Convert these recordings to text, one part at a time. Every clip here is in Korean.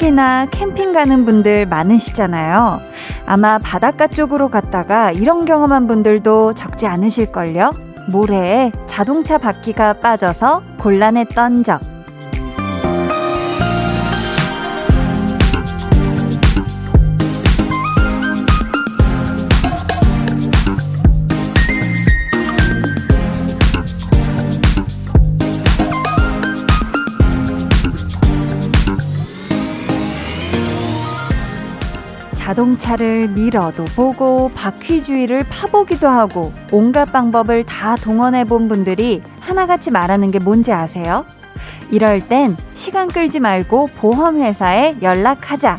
차박이나 캠핑 가는 분들 많으시잖아요. 아마 바닷가 쪽으로 갔다가 이런 경험한 분들도 적지 않으실걸요? 모래에 자동차 바퀴가 빠져서 곤란했던 적. 자동차를 밀어도 보고 바퀴 주위를 파보기도 하고 온갖 방법을 다 동원해 본 분들이 하나같이 말하는 게 뭔지 아세요? 이럴 땐 시간 끌지 말고 보험회사에 연락하자.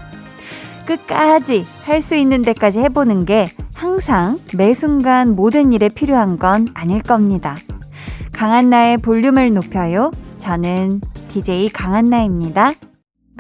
끝까지 할 수 있는 데까지 해보는 게 항상 매 순간 모든 일에 필요한 건 아닐 겁니다. 강한나의 볼륨을 높여요. 저는 DJ 강한나입니다.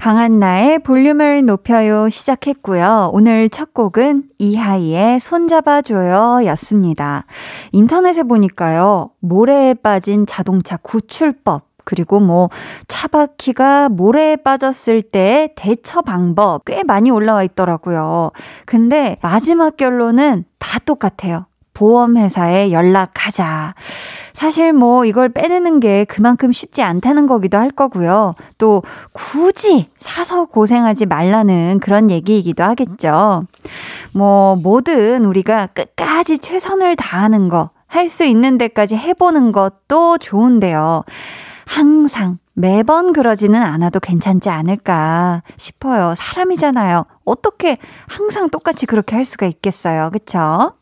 강한 나의 볼륨을 높여요 시작했고요. 오늘 첫 곡은 이하이의 손잡아줘요 였습니다. 인터넷에 보니까요. 모래에 빠진 자동차 구출법 그리고 뭐 차바퀴가 모래에 빠졌을 때 대처 방법 꽤 많이 올라와 있더라고요. 근데 마지막 결론은 다 똑같아요. 보험회사에 연락하자. 사실 뭐 이걸 빼내는 게 그만큼 쉽지 않다는 거기도 할 거고요. 또 굳이 사서 고생하지 말라는 그런 얘기이기도 하겠죠. 뭐 뭐든 우리가 끝까지 최선을 다하는 거, 할 수 있는 데까지 해보는 것도 좋은데요. 항상 매번 그러지는 않아도 괜찮지 않을까 싶어요. 사람이잖아요. 어떻게 항상 똑같이 그렇게 할 수가 있겠어요. 그쵸?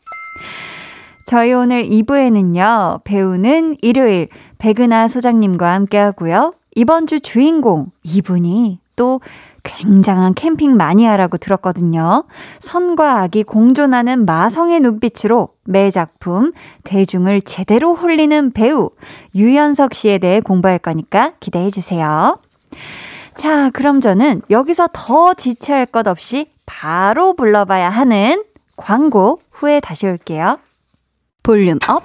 저희 오늘 2부에는요, 배우는 일요일 백은하 소장님과 함께 하고요. 이번 주 주인공 이분이 또 굉장한 캠핑 마니아라고 들었거든요. 선과 악이 공존하는 마성의 눈빛으로 매 작품 대중을 제대로 홀리는 배우 유연석 씨에 대해 공부할 거니까 기대해 주세요. 자, 그럼 저는 여기서 더 지체할 것 없이 바로 불러봐야 하는 광고 후에 다시 올게요. Volume up,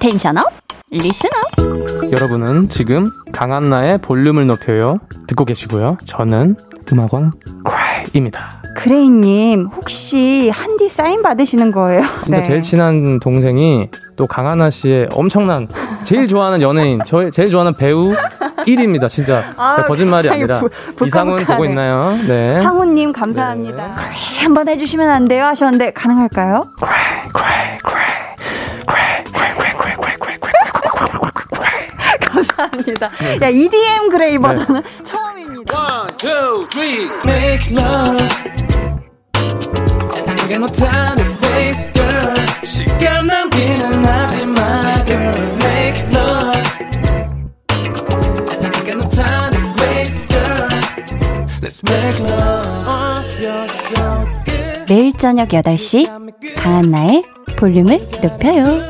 tension up, listen up. 여러분은 지금 강한나의 볼륨을 높여요 듣고 계시고요. 저는 음악왕 그레이입니다. 그레이님 혹시 한디 사인 받으시는 거예요? 진짜 네. 제일 친한 동생이 또 강한나 씨의 엄청난 제일 좋아하는 연예인, 저 제일 좋아하는 배우 1위입니다. 진짜 아, 거짓말이 갑자기 아니라 부- 이상훈 보고. 있나요? 네. 상우님 감사합니다. 그래, 한번 해주시면 안 돼요 하셨는데 가능할까요? 크라이, 크라이, 크라이, 감사합니다. 야 EDM 그레이 버전은 처음입니다. One, two, three, make love. time to waste, girl. 시간 낭비는 하지 마, girl. Make love. time to waste, girl. Let's make love. 매일 저녁 8시 강한나의 볼륨을 높여요.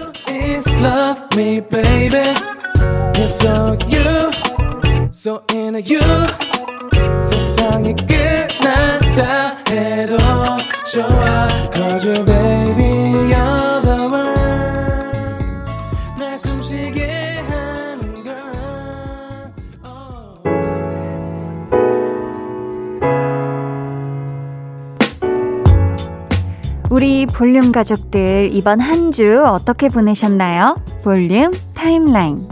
세상이 끝났다 해도 좋아. 거주대 볼륨 가족들 이번 한 주 어떻게 보내셨나요? 볼륨 타임라인.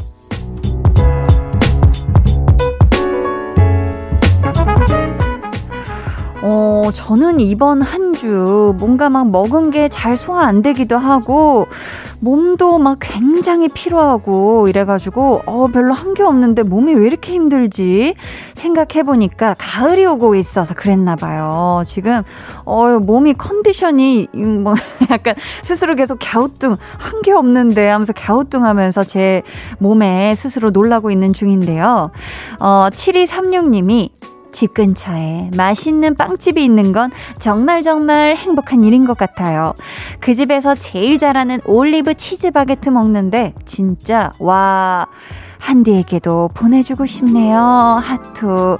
어, 저는 이번 한 주 뭔가 막 먹은 게 잘 소화 안 되기도 하고 몸도 막 굉장히 피로하고 이래가지고 어, 별로 한 게 없는데 몸이 왜 이렇게 힘들지 생각해보니까 가을이 오고 있어서 그랬나 봐요. 지금 어, 몸이 컨디션이 음, 뭐 약간 스스로 계속 갸우뚱 한 게 없는데 하면서 갸우뚱 하면서 제 몸에 스스로 놀라고 있는 중인데요. 어, 7236님이 집 근처에 맛있는 빵집이 있는 건 정말 정말 행복한 일인 것 같아요. 그 집에서 제일 잘하는 올리브 치즈 바게트 먹는데 진짜 와 한디에게도 보내주고 싶네요. 하트.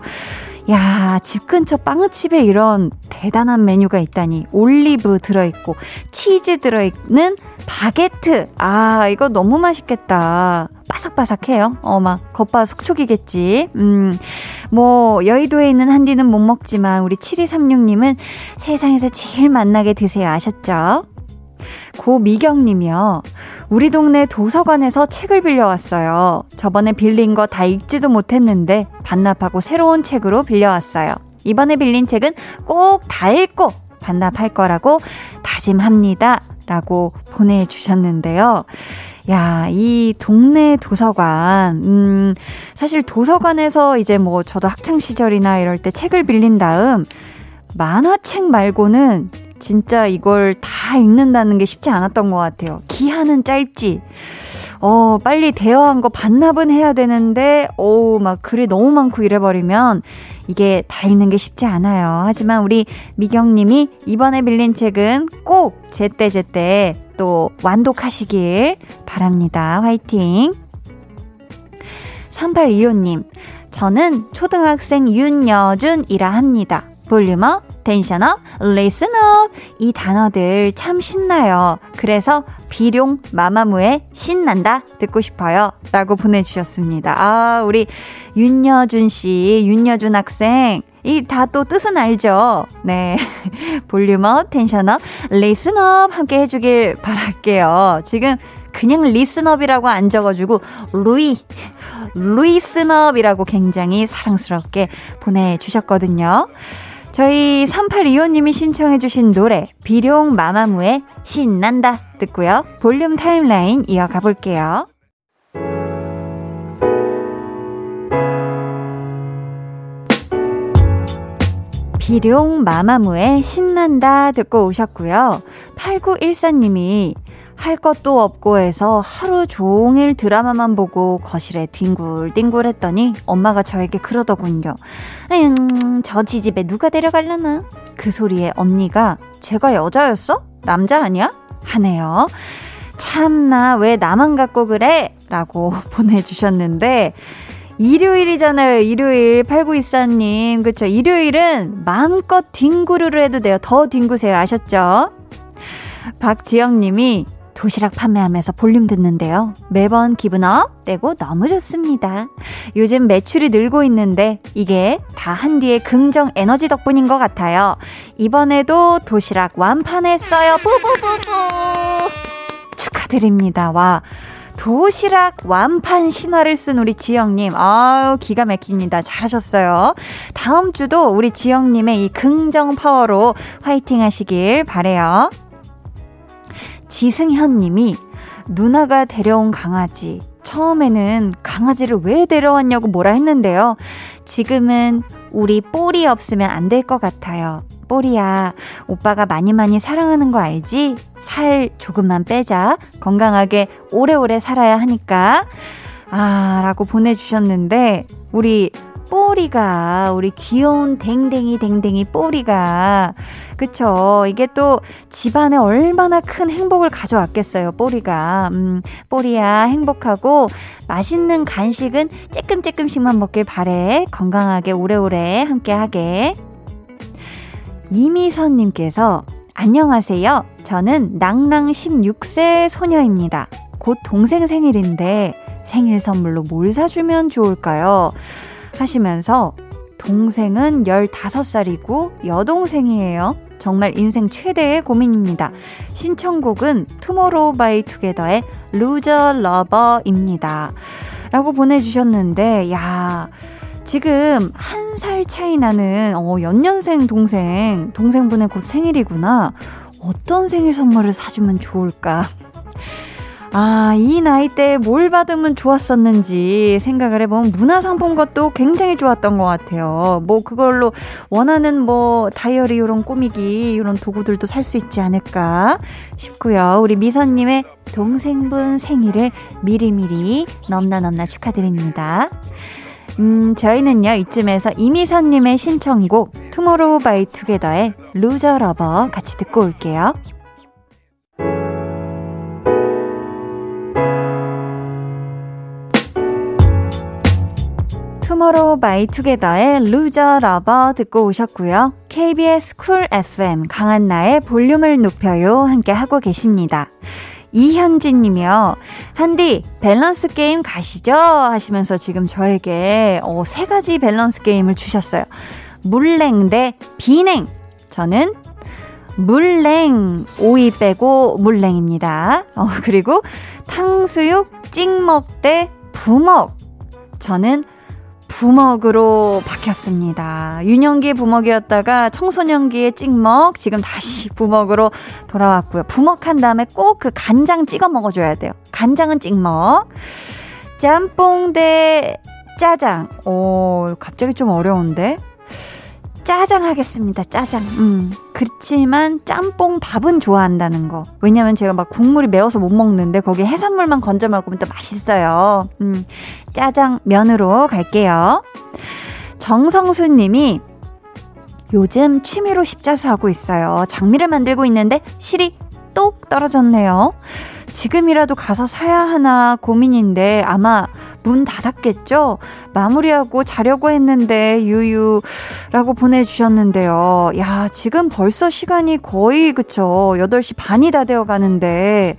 야, 집 근처 빵집에 이런 대단한 메뉴가 있다니. 올리브 들어있고, 치즈 들어있는 바게트. 아, 이거 너무 맛있겠다. 바삭바삭해요. 어, 막, 겉바 속촉이겠지. 음, 뭐, 여의도에 있는 한디는 못 먹지만, 우리 7236님은 세상에서 제일 맛나게 드세요. 아셨죠? 고미경 님이요. 우리 동네 도서관에서 책을 빌려왔어요. 저번에 빌린 거 다 읽지도 못했는데, 반납하고 새로운 책으로 빌려왔어요. 이번에 빌린 책은 꼭 다 읽고 반납할 거라고 다짐합니다. 라고 보내주셨는데요. 야, 이 동네 도서관, 음, 사실 도서관에서 이제 뭐 저도 학창시절이나 이럴 때 책을 빌린 다음 만화책 말고는 진짜 이걸 다 읽는다는 게 쉽지 않았던 것 같아요. 기한은 짧지. 어, 빨리 대여한 거 반납은 해야 되는데, 오, 막 글이 너무 많고 이래버리면 이게 다 읽는 게 쉽지 않아요. 하지만 우리 미경님이 이번에 빌린 책은 꼭 제때제때 또 완독하시길 바랍니다. 화이팅! 3825님, 저는 초등학생 윤여준이라 합니다. volume up, tension up, listen up 이 단어들 참 신나요. 그래서 비룡 마마무의 신난다 듣고 싶어요. 라고 보내주셨습니다. 아, 우리 윤여준 씨, 윤여준 학생. 이 다 또 뜻은 알죠? 네. volume up, tension up, listen up 함께 해주길 바랄게요. 지금 그냥 listen up이라고 안 적어주고 루이, 루이슨업이라고 굉장히 사랑스럽게 보내주셨거든요. 저희 3825님이 신청해주신 노래, 비룡 마마무의 신난다 듣고요. 볼륨 타임라인 이어가 볼게요. 비룡 마마무의 신난다 듣고 오셨고요. 8914님이 할 것도 없고 해서 하루 종일 드라마만 보고 거실에 뒹굴뒹굴 했더니 엄마가 저에게 그러더군요. 음, 저 지집에 누가 데려갈려나? 그 소리에 언니가 제가 여자였어? 남자 아니야? 하네요. 참나, 왜 나만 갖고 그래? 라고 보내주셨는데, 일요일이잖아요. 일요일 8924님. 그쵸. 일요일은 마음껏 뒹구르를 해도 돼요. 더 뒹구세요. 아셨죠? 박지영 님이 도시락 판매하면서 볼륨 듣는데요. 매번 기분 up 되고 너무 좋습니다. 요즘 매출이 늘고 있는데 이게 다 한디의 긍정 에너지 덕분인 것 같아요. 이번에도 도시락 완판했어요. 뿌뿌뿌뿌! 축하드립니다. 와. 도시락 완판 신화를 쓴 우리 지영님. 아유, 기가 막힙니다. 잘하셨어요. 다음 주도 우리 지영님의 이 긍정 파워로 화이팅 하시길 바래요. 지승현 님이 누나가 데려온 강아지. 처음에는 강아지를 왜 데려왔냐고 뭐라 했는데요. 지금은 우리 뽀리 없으면 안 될 것 같아요. 뽀리야, 오빠가 많이 많이 사랑하는 거 알지? 살 조금만 빼자. 건강하게 오래오래 살아야 하니까. 아, 라고 보내주셨는데, 우리 뽀리가 우리 귀여운 댕댕이 댕댕이 뽀리가. 그쵸? 이게 또 집안에 얼마나 큰 행복을 가져왔겠어요 뽀리가. 음 뽀리야 행복하고 맛있는 간식은 쬐끔쬐끔씩만 먹길 바래. 건강하게 오래오래 함께하게. 이미선님께서 안녕하세요. 저는 낭랑 16세 소녀입니다. 곧 동생 생일인데 생일 선물로 뭘 사주면 좋을까요? 하시면서 동생은 15살이고 여동생이에요. 정말 인생 최대의 고민입니다. 신청곡은 투모로우 바이 투게더의 Loser Lover입니다. 라고 보내주셨는데, 야, 지금 한 살 차이 나는, 어, 연년생 동생, 동생분의 곧 생일이구나. 어떤 생일 선물을 사주면 좋을까? 아, 이 나이 때 뭘 받으면 좋았었는지 생각을 해보면 문화상품 것도 굉장히 좋았던 것 같아요. 뭐 그걸로 원하는 뭐 다이어리 이런 꾸미기 이런 도구들도 살 수 있지 않을까 싶고요. 우리 미선님의 동생분 생일을 미리미리 넘나 넘나 축하드립니다. 음, 저희는요, 이쯤에서 이미선님의 신청곡, 투모로우 바이 투게더의 Loser Lover 같이 듣고 올게요. 투모로우 바이 투게더의 Loser Lover 듣고 오셨고요. KBS 쿨 FM 강한나의 볼륨을 높여요 함께 하고 계십니다. 이현진 님이요. 한디, 밸런스 게임 가시죠? 하시면서 지금 저에게 어, 세 가지 밸런스 게임을 주셨어요. 물냉 대 비냉. 저는 물냉. 오이 빼고 물냉입니다. 어, 그리고 탕수육 찍먹 대 부먹. 저는 부먹으로 바뀌었습니다. 유년기 부먹이었다가 청소년기의 찍먹, 지금 다시 부먹으로 돌아왔고요. 부먹한 다음에 꼭 그 간장 찍어 먹어줘야 돼요. 간장은 찍먹. 짬뽕 대 짜장. 오, 갑자기 좀 어려운데? 짜장 하겠습니다. 짜장. 음. 그렇지만 짬뽕 밥은 좋아한다는 거. 왜냐면 제가 막 국물이 매워서 못 먹는데 거기에 해산물만 건져 먹으면 또 맛있어요. 음. 짜장 면으로 갈게요. 정성수 님이 요즘 취미로 십자수 하고 있어요. 장미를 만들고 있는데 실이 똑 떨어졌네요. 지금이라도 가서 사야 하나 고민인데 아마 문 닫았겠죠? 마무리하고 자려고 했는데 유유라고 보내주셨는데요. 야, 지금 벌써 시간이 거의 그쵸. 8시 반이 다 되어 가는데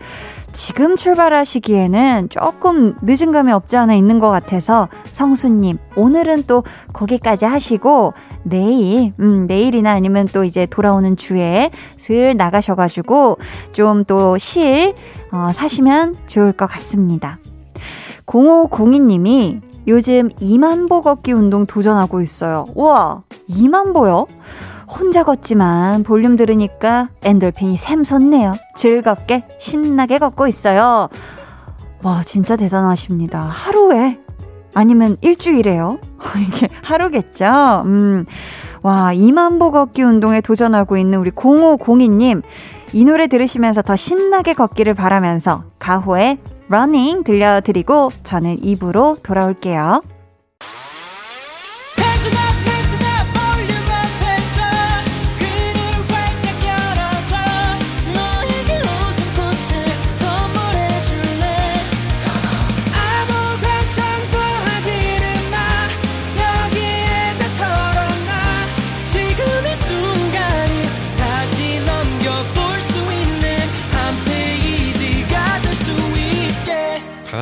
지금 출발하시기에는 조금 늦은 감이 없지 않아 있는 것 같아서 성수님, 오늘은 또 거기까지 하시고 내일, 음, 내일이나 아니면 또 이제 돌아오는 주에 슬 나가셔가지고 좀 또 실, 어, 사시면 좋을 것 같습니다. 0502님이 요즘 2만 보 걷기 운동 도전하고 있어요. 우와, 2만 보요? 혼자 걷지만 볼륨 들으니까 엔돌핀이 샘솟네요. 즐겁게 신나게 걷고 있어요. 와, 진짜 대단하십니다. 하루에 아니면 일주일에요? 이게 하루겠죠? 음. 와, 2만 보 걷기 운동에 도전하고 있는 우리 0502님. 이 노래 들으시면서 더 신나게 걷기를 바라면서 가호의 Running 들려드리고 저는 2부로 돌아올게요.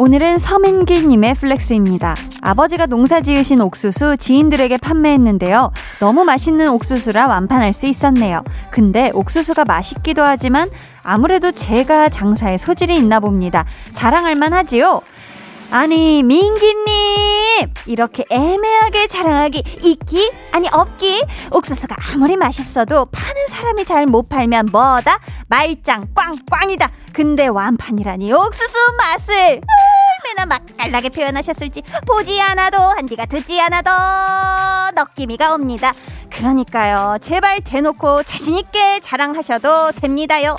오늘은 서민기님의 flex입니다. 아버지가 농사 지으신 옥수수 지인들에게 판매했는데요. 너무 맛있는 옥수수라 완판할 수 있었네요. 근데 옥수수가 맛있기도 하지만 아무래도 제가 장사에 소질이 있나 봅니다. 자랑할 만하지요? 아니, 민기님! 이렇게 애매하게 자랑하기 있기? 아니, 없기? 옥수수가 아무리 맛있어도 파는 사람이 잘 못 팔면 뭐다? 말짱 꽝꽝이다! 근데 완판이라니 옥수수 맛을! 얼마나 맛깔나게 표현하셨을지 보지 않아도 한디가 듣지 않아도 느낌이가 옵니다. 그러니까요. 제발 대놓고 자신있게 자랑하셔도 됩니다요.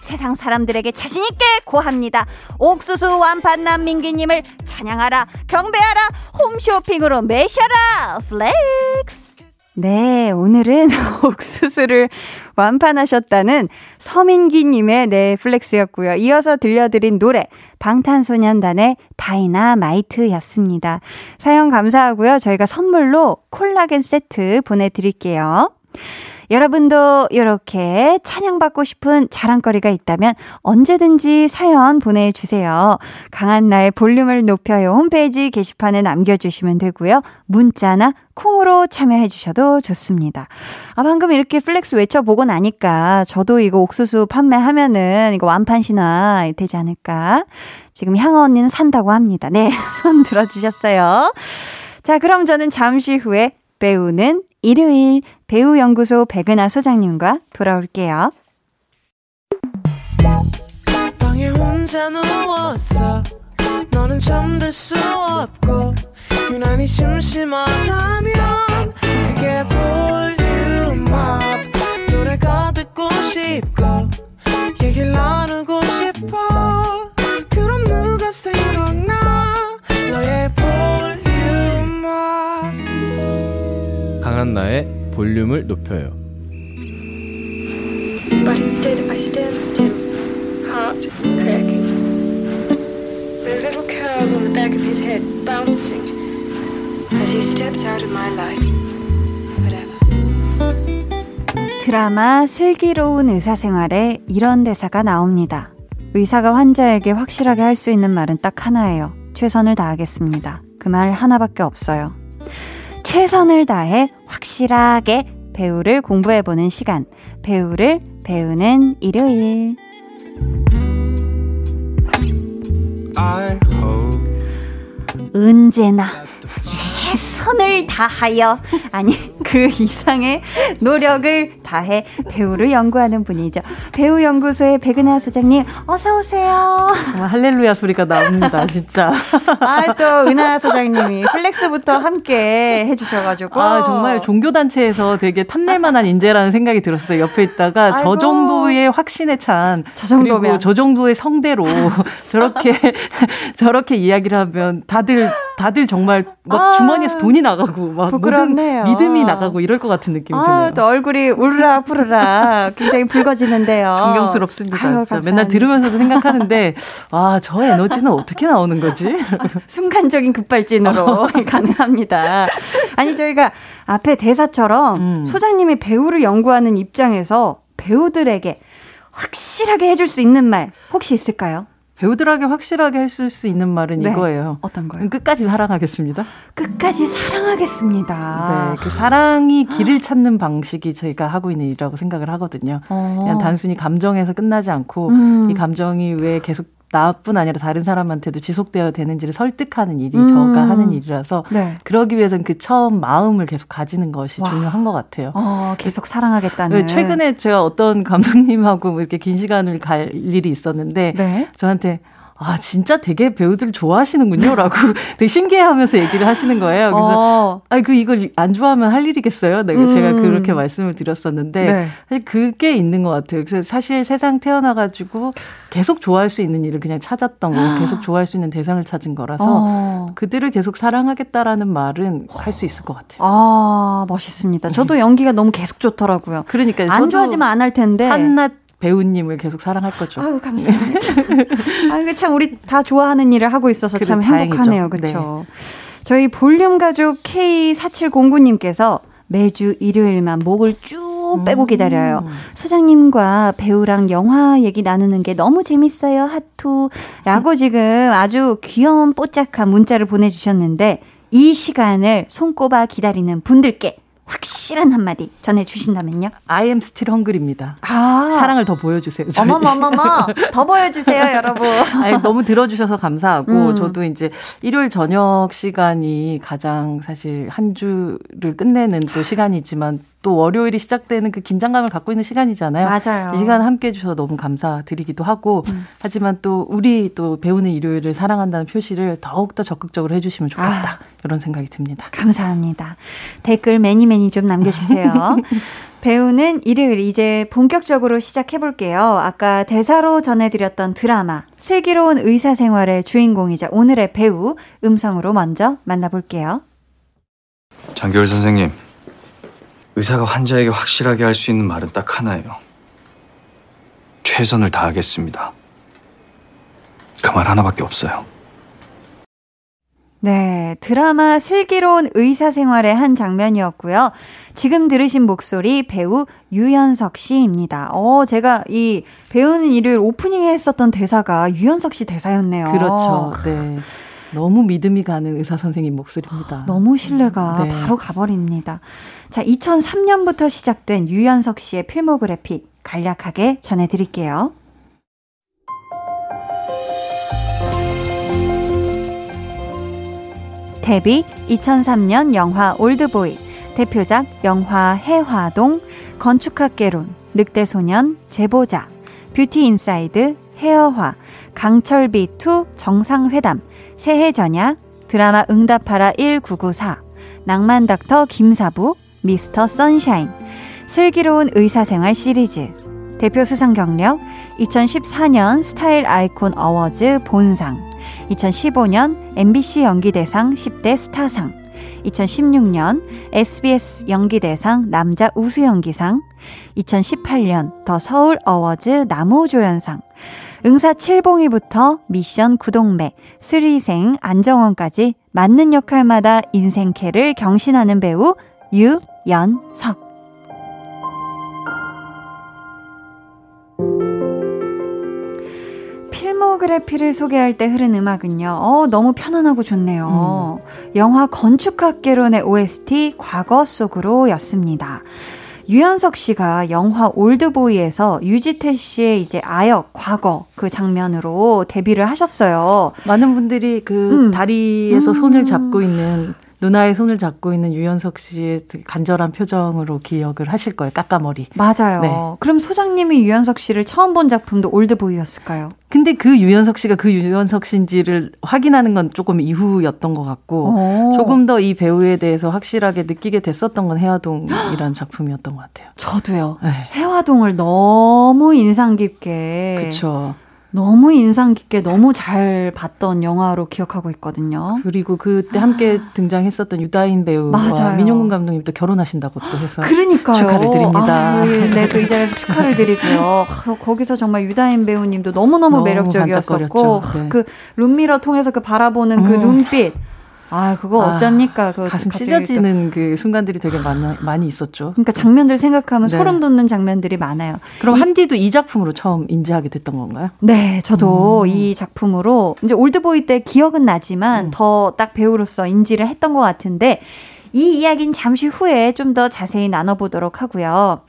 세상 사람들에게 자신있게 고합니다. 옥수수 완판 남 민기님을 찬양하라, 경배하라, 홈쇼핑으로 모셔라, flex! 네, 오늘은 옥수수를 완판하셨다는 서민기님의 네, flex였고요. 이어서 들려드린 노래, 방탄소년단의 Dynamite였습니다. 사연 감사하고요. 저희가 선물로 콜라겐 세트 보내드릴게요. 여러분도 이렇게 찬양받고 싶은 자랑거리가 있다면 언제든지 사연 보내주세요. 강한나의 볼륨을 높여요 홈페이지 게시판에 남겨주시면 되고요. 문자나 콩으로 참여해 주셔도 좋습니다. 아, 방금 이렇게 flex 외쳐보고 나니까 저도 이거 옥수수 판매하면은 이거 완판 신화 되지 않을까. 지금 향어 언니는 산다고 합니다. 네, 손 들어주셨어요. 자, 그럼 저는 잠시 후에 배우는 일요일 배우연구소 백은하 소장님과 돌아올게요. 볼륨을 높여요. But instead I stand still, heart cracking. Those little curls on the back of his head bouncing as he steps out of my life. Whatever. 드라마 슬기로운 의사생활에 이런 대사가 나옵니다. 의사가 환자에게 확실하게 할 수 있는 말은 딱 하나예요. 최선을 다하겠습니다. 그 말 하나밖에 없어요. 최선을 다해 확실하게 배우를 공부해보는 시간. 배우를 배우는 일요일. 언제나 최선을 다하여 아니 그 이상의 노력을 다해 배우를 연구하는 분이죠. 배우 연구소의 백은하 소장님 어서 오세요. 정말 할렐루야 소리가 나옵니다, 진짜. 아 또 은하 소장님이 flex부터 함께 해주셔가지고 아, 정말 종교 단체에서 되게 탐낼만한 인재라는 생각이 들었어요. 옆에 있다가 아이고. 저 정도의 확신에 찬, 저 정도면. 그리고 저 정도의 성대로 저렇게, 저렇게 이야기를 하면 다들, 다들 정말 막 아, 주머니에서 돈이 나가고 막 모든 부끄럽네요. 믿음이 나가고 이럴 것 같은 느낌이 아, 드네요. 또 얼굴이 울그락 푸르락 굉장히 붉어지는데요. 존경스럽습니다. 아유. 맨날 들으면서도 생각하는데, 아, 저 에너지는 어떻게 나오는 거지? 순간적인 급발진으로 가능합니다. 아니 저희가 앞에 대사처럼 음. 소장님이 배우를 연구하는 입장에서 배우들에게 확실하게 해줄 수 있는 말 혹시 있을까요? 배우들에게 확실하게 했을 수 있는 말은 네. 이거예요. 어떤 거요? 끝까지 사랑하겠습니다. 끝까지 사랑하겠습니다. 네, 그 사랑이 길을 찾는 방식이 저희가 하고 있는 일이라고 생각을 하거든요. 어. 그냥 단순히 감정에서 끝나지 않고 음. 이 감정이 왜 계속 나뿐 아니라 다른 사람한테도 지속되어야 되는지를 설득하는 일이 음. 저가 하는 일이라서 네. 그러기 위해서는 그 처음 마음을 계속 가지는 것이 와. 중요한 것 같아요. 어, 계속 사랑하겠다는. 네, 최근에 제가 어떤 감독님하고 뭐 이렇게 긴 시간을 갈 일이 있었는데 네. 저한테 아 진짜 되게 배우들 좋아하시는군요 라고 되게 신기해 하면서 얘기를 하시는 거예요. 그래서 어, 아이 그 이걸 안 좋아하면 할 일이겠어요. 내가 음. 제가 그렇게 말씀을 드렸었는데 네. 사실 그게 있는 것 같아요. 그래서 사실 세상 태어나가지고 계속 좋아할 수 있는 일을 그냥 찾았던 거, 계속 좋아할 수 있는 대상을 찾은 거라서 어. 그들을 계속 사랑하겠다라는 말은 할 수 있을 것 같아요. 아, 멋있습니다. 저도 연기가 너무 계속 좋더라고요. 그러니까 안 좋아하지만 안 할 텐데. 한낱 배우님을 계속 사랑할 거죠. 아유, 감사합니다. 아유, 참, 우리 다 좋아하는 일을 하고 있어서 참. 행복하네요. 그쵸? 저희 볼륨 가족 K4709님께서 매주 일요일만 목을 쭉 빼고 기다려요. 소장님과 배우랑 영화 얘기 나누는 게 너무 재밌어요. 하투. 라고 지금 아주 귀여운 뽀짝한 문자를 보내주셨는데 이 시간을 손꼽아 기다리는 분들께 확실한 한마디 전해주신다면요? I am still hungry입니다. 아. 사랑을 더 보여주세요. 어머머머머 더 보여주세요 여러분 아니, 너무 들어주셔서 감사하고 음. 저도 이제 일요일 저녁 시간이 가장 사실 한 주를 끝내는 또 시간이지만 또 월요일이 시작되는 그 긴장감을 갖고 있는 시간이잖아요. 맞아요. 이 시간 함께 해주셔서 너무 감사드리기도 하고 음. 하지만 또 우리 또 배우는 일요일을 사랑한다는 표시를 더욱더 적극적으로 해주시면 좋겠다 아. 이런 생각이 듭니다. 감사합니다 댓글 매니 매니 좀 남겨주세요 배우는 일요일 이제 본격적으로 시작해볼게요 아까 대사로 전해드렸던 드라마 슬기로운 의사생활의 주인공이자 오늘의 배우 음성으로 먼저 만나볼게요 장결 선생님, 의사가 환자에게 확실하게 할 수 있는 말은 딱 하나예요. 최선을 다하겠습니다. 그 말 하나밖에 없어요. 네, 드라마 슬기로운 의사 생활의 한 장면이었고요. 지금 들으신 목소리 배우 유연석 씨입니다. 어, 제가 이 배우는 일요일 오프닝에 했었던 대사가 유연석 씨 대사였네요. 그렇죠. 네. 너무 믿음이 가는 의사 선생님 목소리입니다. 너무 신뢰가 네. 바로 가버립니다. 자, 2003년부터 시작된 유연석 씨의 필모그래피 간략하게 전해드릴게요. 데뷔 2003년 영화 올드보이, 대표작 영화 혜화동, 건축학개론, 늑대소년, 제보자, 뷰티 인사이드, 해어화, 강철비2 정상회담, 새해 전야, 드라마 응답하라 1994, 낭만닥터 김사부, 미스터 선샤인, 슬기로운 의사생활 시리즈, 대표 수상 경력 2014년 스타일 아이콘 어워즈 본상, 2015년 MBC 연기대상 10대 스타상, 2016년 SBS 연기대상 남자 우수연기상, 2018년 더 서울 어워즈 나무조연상, 응사 칠봉이부터 미션 구동매, 스리생 안정원까지 맞는 역할마다 인생캐를 경신하는 배우 유연석. 필모그래피를 소개할 때 흐른 음악은요. 어, 너무 편안하고 좋네요. 음. 영화 건축학개론의 OST 과거 속으로 였습니다. 유연석 씨가 영화 올드보이에서 유지태 씨의 이제 아역 과거 그 장면으로 데뷔를 하셨어요. 많은 분들이 그 음. 다리에서 음. 손을 잡고 있는 누나의 손을 잡고 있는 유연석 씨의 간절한 표정으로 기억을 하실 거예요. 까까머리. 맞아요. 네. 그럼 소장님이 유연석 씨를 처음 본 작품도 올드보이였을까요? 근데 그 유연석 씨가 그 유연석 씨인지를 확인하는 건 조금 이후였던 것 같고 오. 조금 더 이 배우에 대해서 확실하게 느끼게 됐었던 건 해화동이라는 작품이었던 것 같아요. 저도요. 네. 해화동을 너무 인상 깊게. 그렇죠. 너무 인상 깊게 너무 잘 봤던 영화로 기억하고 있거든요. 그리고 그때 함께 아. 등장했었던 유다인 배우와 민용근 감독님도 결혼하신다고 또 해서 그러니까요. 축하를 드립니다. 아, 네, 또 이 자리에서 축하를 드리고요. 거기서 정말 유다인 배우님도 너무너무 너무 매력적이었었고 네. 그 룸미러 통해서 그 바라보는 그 음. 눈빛 아, 그거 아, 어쩝니까? 그 가슴 찢어지는 그 순간들이 되게 많, 많이 있었죠. 그러니까 장면들 생각하면 네. 소름 돋는 장면들이 많아요. 그럼 이, 한디도 이 작품으로 처음 인지하게 됐던 건가요? 네, 저도 음. 이 작품으로 이제 올드보이 때 기억은 나지만 음. 더딱 배우로서 인지를 했던 것 같은데 이 이야기는 잠시 후에 좀 더 자세히 나눠보도록 하고요.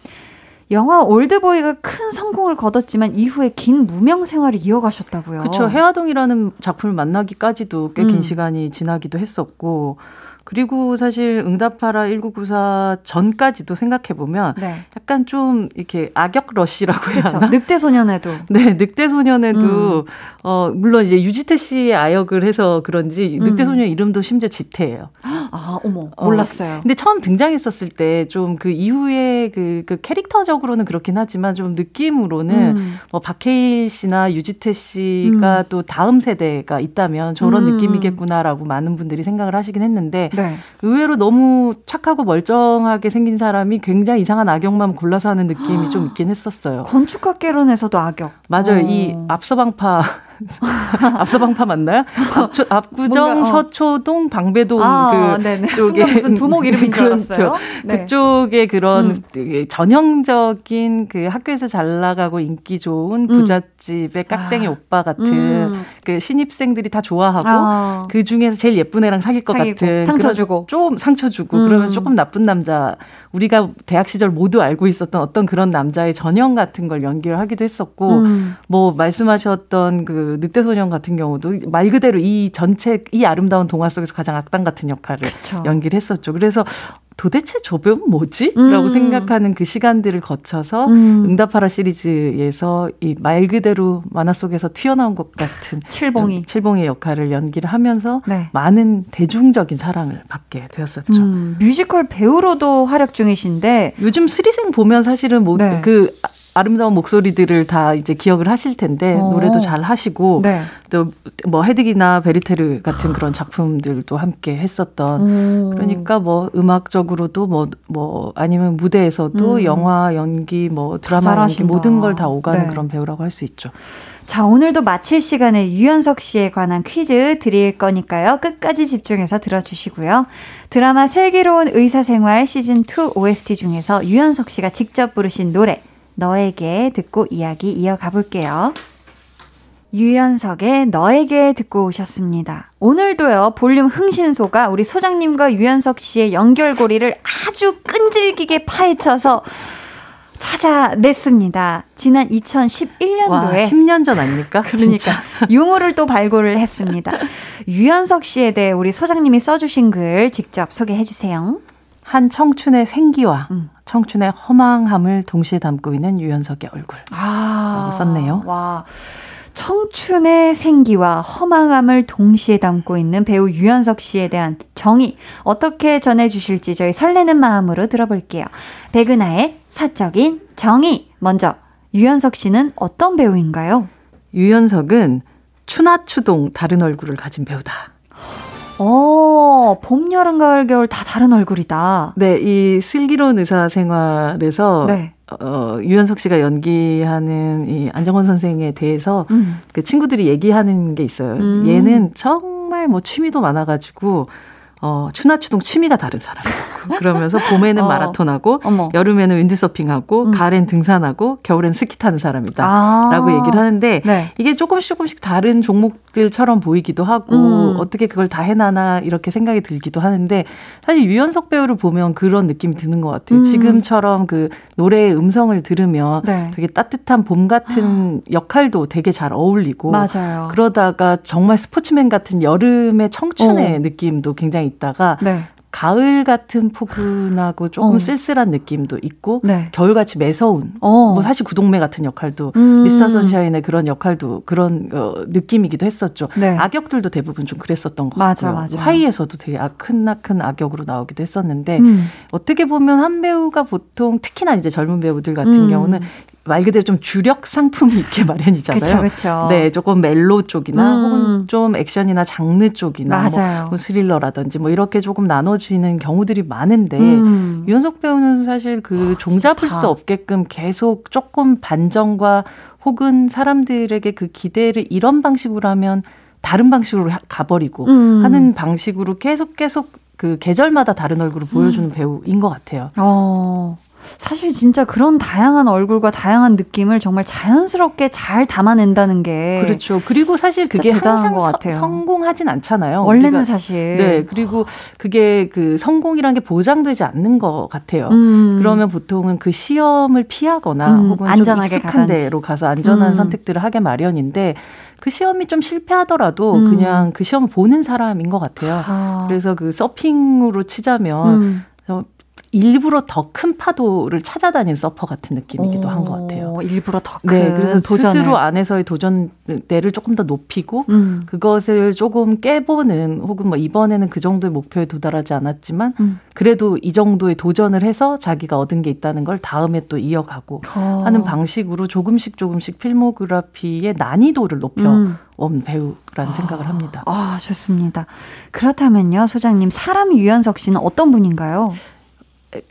영화 올드보이가 큰 성공을 거뒀지만 이후에 긴 무명 생활을 이어가셨다고요. 그렇죠. 혜화동이라는 작품을 만나기까지도 꽤 긴 음. 시간이 지나기도 했었고 그리고 사실 응답하라 1994 전까지도 생각해 보면 네. 약간 좀 이렇게 악역 러시라고 해야. 하나? 늑대 소년에도. 네, 늑대 소년에도 음. 어 물론 이제 유지태 씨의 아역을 해서 그런지 늑대 음. 소년 이름도 심지어 지태예요. 아, 어머. 몰랐어요. 어, 근데 처음 등장했었을 때 좀 그 이후에 그, 그 캐릭터적으로는 그렇긴 하지만 좀 느낌으로는 음. 뭐 박해일 씨나 유지태 씨가 음. 또 다음 세대가 있다면 저런 음. 느낌이겠구나라고 많은 분들이 생각을 하시긴 했는데 네. 의외로 너무 착하고 멀쩡하게 생긴 사람이 굉장히 이상한 악역만 골라서 하는 느낌이 좀 있긴 했었어요. 건축학개론에서도 악역. 맞아요. 어. 이 앞서방파 앞서방파 맞나요? 앞초, 압구정, 뭔가, 어. 서초동, 방배동 아, 그 네네. 쪽에 무슨 두목 이름인 줄 알았어요. 그렇죠. 네. 그쪽에 그런 음. 전형적인 그 학교에서 잘 나가고 인기 좋은 음. 부잣집의 깍쟁이 아. 오빠 같은 음. 그 신입생들이 다 좋아하고 아. 그 중에서 제일 예쁜 애랑 사귈 것 사귀고, 같은 상처 주고 좀 상처 주고 음. 그러면서 조금 나쁜 남자 우리가 대학 시절 모두 알고 있었던 어떤 그런 남자의 전형 같은 걸 연기를 하기도 했었고 음. 뭐 말씀하셨던 그 늑대 소년 같은 경우도 말 그대로 이 전체 이 아름다운 동화 속에서 가장 악당 같은 역할을 그쵸. 연기를 했었죠. 그래서 도대체 저 배우는 뭐지? 음. 라고 생각하는 그 시간들을 거쳐서 음. 응답하라 시리즈에서 이 말 그대로 만화 속에서 튀어나온 것 같은 칠봉이 칠봉의 역할을 연기를 하면서 네. 많은 대중적인 사랑을 받게 되었었죠. 음. 뮤지컬 배우로도 활약 중이신데 요즘 슬의생 보면 사실은 뭐 그 네. 아름다운 목소리들을 다 이제 기억을 하실 텐데 오. 어. 노래도 잘 하시고 네. 또 뭐 헤드윅이나 베르테르 같은 그런 작품들도 함께 했었던 오. 그러니까 뭐 음악적으로도 뭐뭐 뭐 아니면 무대에서도 음. 영화 연기 뭐 드라마 연기 모든 걸 다 오가는 네. 그런 배우라고 할 수 있죠. 자, 오늘도 마칠 시간에 유연석 씨에 관한 퀴즈 드릴 거니까요. 끝까지 집중해서 들어주시고요. 드라마 슬기로운 의사생활 시즌2 OST 중에서 유연석 씨가 직접 부르신 노래 너에게 듣고 이야기 이어가 볼게요. 유연석의 너에게 듣고 오셨습니다. 오늘도요, 볼륨 흥신소가 우리 소장님과 유연석 씨의 연결고리를 아주 끈질기게 파헤쳐서 찾아냈습니다. 지난 2011년도에. 와, 10년 전 아닙니까? 그러니까. 유머를 또 발굴을 했습니다. 유연석 씨에 대해 우리 소장님이 써주신 글 직접 소개해 주세요. 한 청춘의 생기와 음. 청춘의 허망함을 동시에 담고 있는 유연석의 얼굴. 아, 썼네요. 와. 청춘의 생기와 허망함을 동시에 담고 있는 배우 유연석 씨에 대한 정의 어떻게 전해주실지 저희 설레는 마음으로 들어볼게요. 백은하의 사적인 정의 먼저 유연석 씨는 어떤 배우인가요? 유연석은 추나추동 다른 얼굴을 가진 배우다. 어, 봄, 여름, 가을, 겨울 다 다른 얼굴이다. 네, 이 슬기로운 의사 생활에서 네. 어, 유연석 씨가 연기하는 이 안정원 선생에 대해서 음. 그 친구들이 얘기하는 게 있어요. 음. 얘는 정말 뭐 취미도 많아가지고 어, 추나추동 취미가 다른 사람. 그러면서 봄에는 어. 마라톤하고 어머. 여름에는 윈드서핑하고 음. 가을엔 등산하고 겨울엔 스키 타는 사람이다. 아. 라고 얘기를 하는데 네. 이게 조금씩 조금씩 다른 종목들처럼 보이기도 하고 음. 어떻게 그걸 다 해나나 이렇게 생각이 들기도 하는데 사실 유연석 배우를 보면 그런 느낌이 드는 것 같아요. 음. 지금처럼 그 노래의 음성을 들으면 네. 되게 따뜻한 봄 같은 역할도 되게 잘 어울리고 맞아요. 그러다가 정말 스포츠맨 같은 여름의 청춘의 어. 느낌도 굉장히 있다가 네. 가을 같은 포근하고 조금 어. 쓸쓸한 느낌도 있고 네. 겨울같이 매서운 어. 뭐 사실 구동매 같은 역할도 음. 미스터 선샤인의 그런 역할도 그런 어, 느낌이기도 했었죠. 네. 악역들도 대부분 좀 그랬었던 것 맞아, 같고요. 맞아. 화이에서도 되게 큰큰 악역으로 나오기도 했었는데 음. 어떻게 보면 한 배우가 보통 특히나 이제 젊은 배우들 같은 음. 경우는 말 그대로 좀 주력 상품이 있게 마련이잖아요. 그쵸, 네, 조금 멜로 쪽이나 음. 혹은 좀 액션이나 장르 쪽이나 뭐, 뭐 스릴러라든지 뭐 이렇게 조금 나눠지는 경우들이 많은데 음. 유연석 배우는 사실 그 어, 종잡을 수 없게끔 계속 조금 반전과 혹은 사람들에게 그 기대를 이런 방식으로 하면 다른 방식으로 가버리고 음. 하는 방식으로 계속 계속 그 계절마다 다른 얼굴을 보여주는 음. 배우인 것 같아요. 어. 사실 진짜 그런 다양한 얼굴과 다양한 느낌을 정말 자연스럽게 잘 담아낸다는 게 그렇죠. 그리고 사실 그게 대단한 것 같아요. 성공하진 않잖아요. 원래는 우리가. 사실 네 그리고 그게 그 성공이란 게 보장되지 않는 것 같아요. 음. 그러면 보통은 그 시험을 피하거나 음. 혹은 안전하게 좀 익숙한 가든지. 데로 가서 안전한 음. 선택들을 하게 마련인데 그 시험이 좀 실패하더라도 음. 그냥 그 시험을 보는 사람인 것 같아요. 아. 그래서 그 서핑으로 치자면 음. 일부러 더 큰 파도를 찾아다니는 서퍼 같은 느낌이기도 한 것 같아요. 일부러 더 큰. 네, 그래서 도전을. 스스로 안에서의 도전대를 조금 더 높이고 음. 그것을 조금 깨보는 혹은 뭐 이번에는 그 정도의 목표에 도달하지 않았지만 음. 그래도 이 정도의 도전을 해서 자기가 얻은 게 있다는 걸 다음에 또 이어가고 어. 하는 방식으로 조금씩 조금씩 필모그라피의 난이도를 높여 음. 온 배우라는 아, 생각을 합니다. 아, 좋습니다. 그렇다면요, 소장님, 사람 유연석 씨는 어떤 분인가요?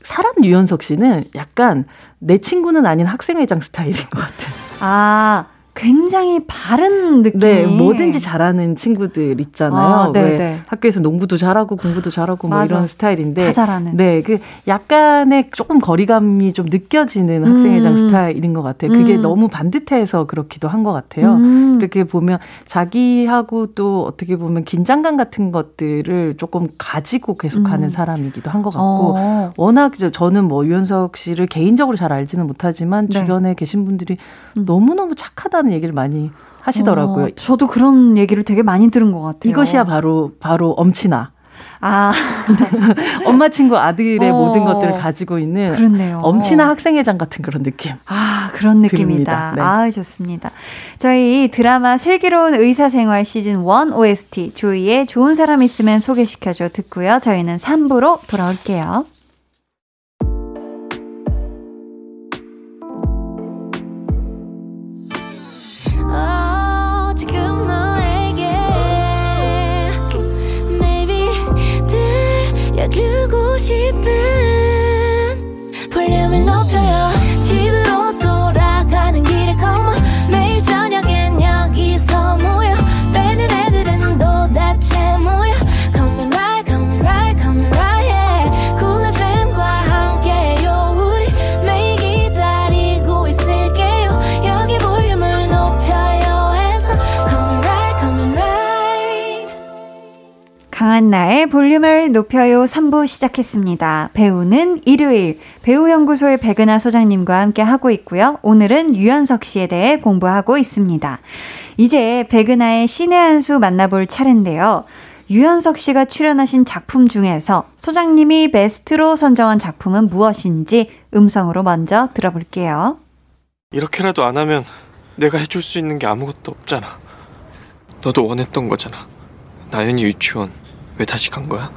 사람 유연석 씨는 약간 내 친구는 아닌 학생회장 스타일인 것 같아요. 아, 굉장히 바른 느낌. 네, 뭐든지 잘하는 친구들 있잖아요. 아, 네, 네. 학교에서 농구도 잘하고 공부도 잘하고 뭐 이런 스타일인데. 다 잘하는. 네, 그 약간의 조금 거리감이 좀 느껴지는 음. 학생회장 스타일인 것 같아요. 그게 음. 너무 반듯해서 그렇기도 한 것 같아요. 음. 그렇게 보면 자기하고 또 어떻게 보면 긴장감 같은 것들을 조금 가지고 계속하는 음. 사람이기도 한 것 같고 어. 워낙 저는 뭐 유연석 씨를 개인적으로 잘 알지는 못하지만 네. 주변에 계신 분들이 음. 너무너무 착하다는 하는 얘기를 많이 하시더라고요. 어, 저도 그런 얘기를 되게 많이 들은 것 같아요. 이것이야 바로 바로 엄친아. 아. 엄마 친구 아들의 어. 모든 것들을 가지고 있는 그렇네요. 엄친아 학생회장 같은 그런 느낌. 아, 그런 느낌이다. 네. 아, 좋습니다. 저희 드라마 슬기로운 의사생활 시즌 1 OST 조이의 좋은 사람 있으면 소개시켜줘 듣고요. 저희는 3부로 돌아올게요. 강한나의 볼륨을 높여요 3부 시작했습니다. 배우는 일요일 배우연구소의 백은하 소장님과 함께 하고 있고요. 오늘은 유연석 씨에 대해 공부하고 있습니다. 이제 백은하의 신의 한 수 만나볼 차례인데요. 유연석 씨가 출연하신 작품 중에서 소장님이 베스트로 선정한 작품은 무엇인지 음성으로 먼저 들어볼게요. 이렇게라도 안 하면 내가 해줄 수 있는 게 아무것도 없잖아. 너도 원했던 거잖아. 나연이 유치원 왜 다시 간 거야?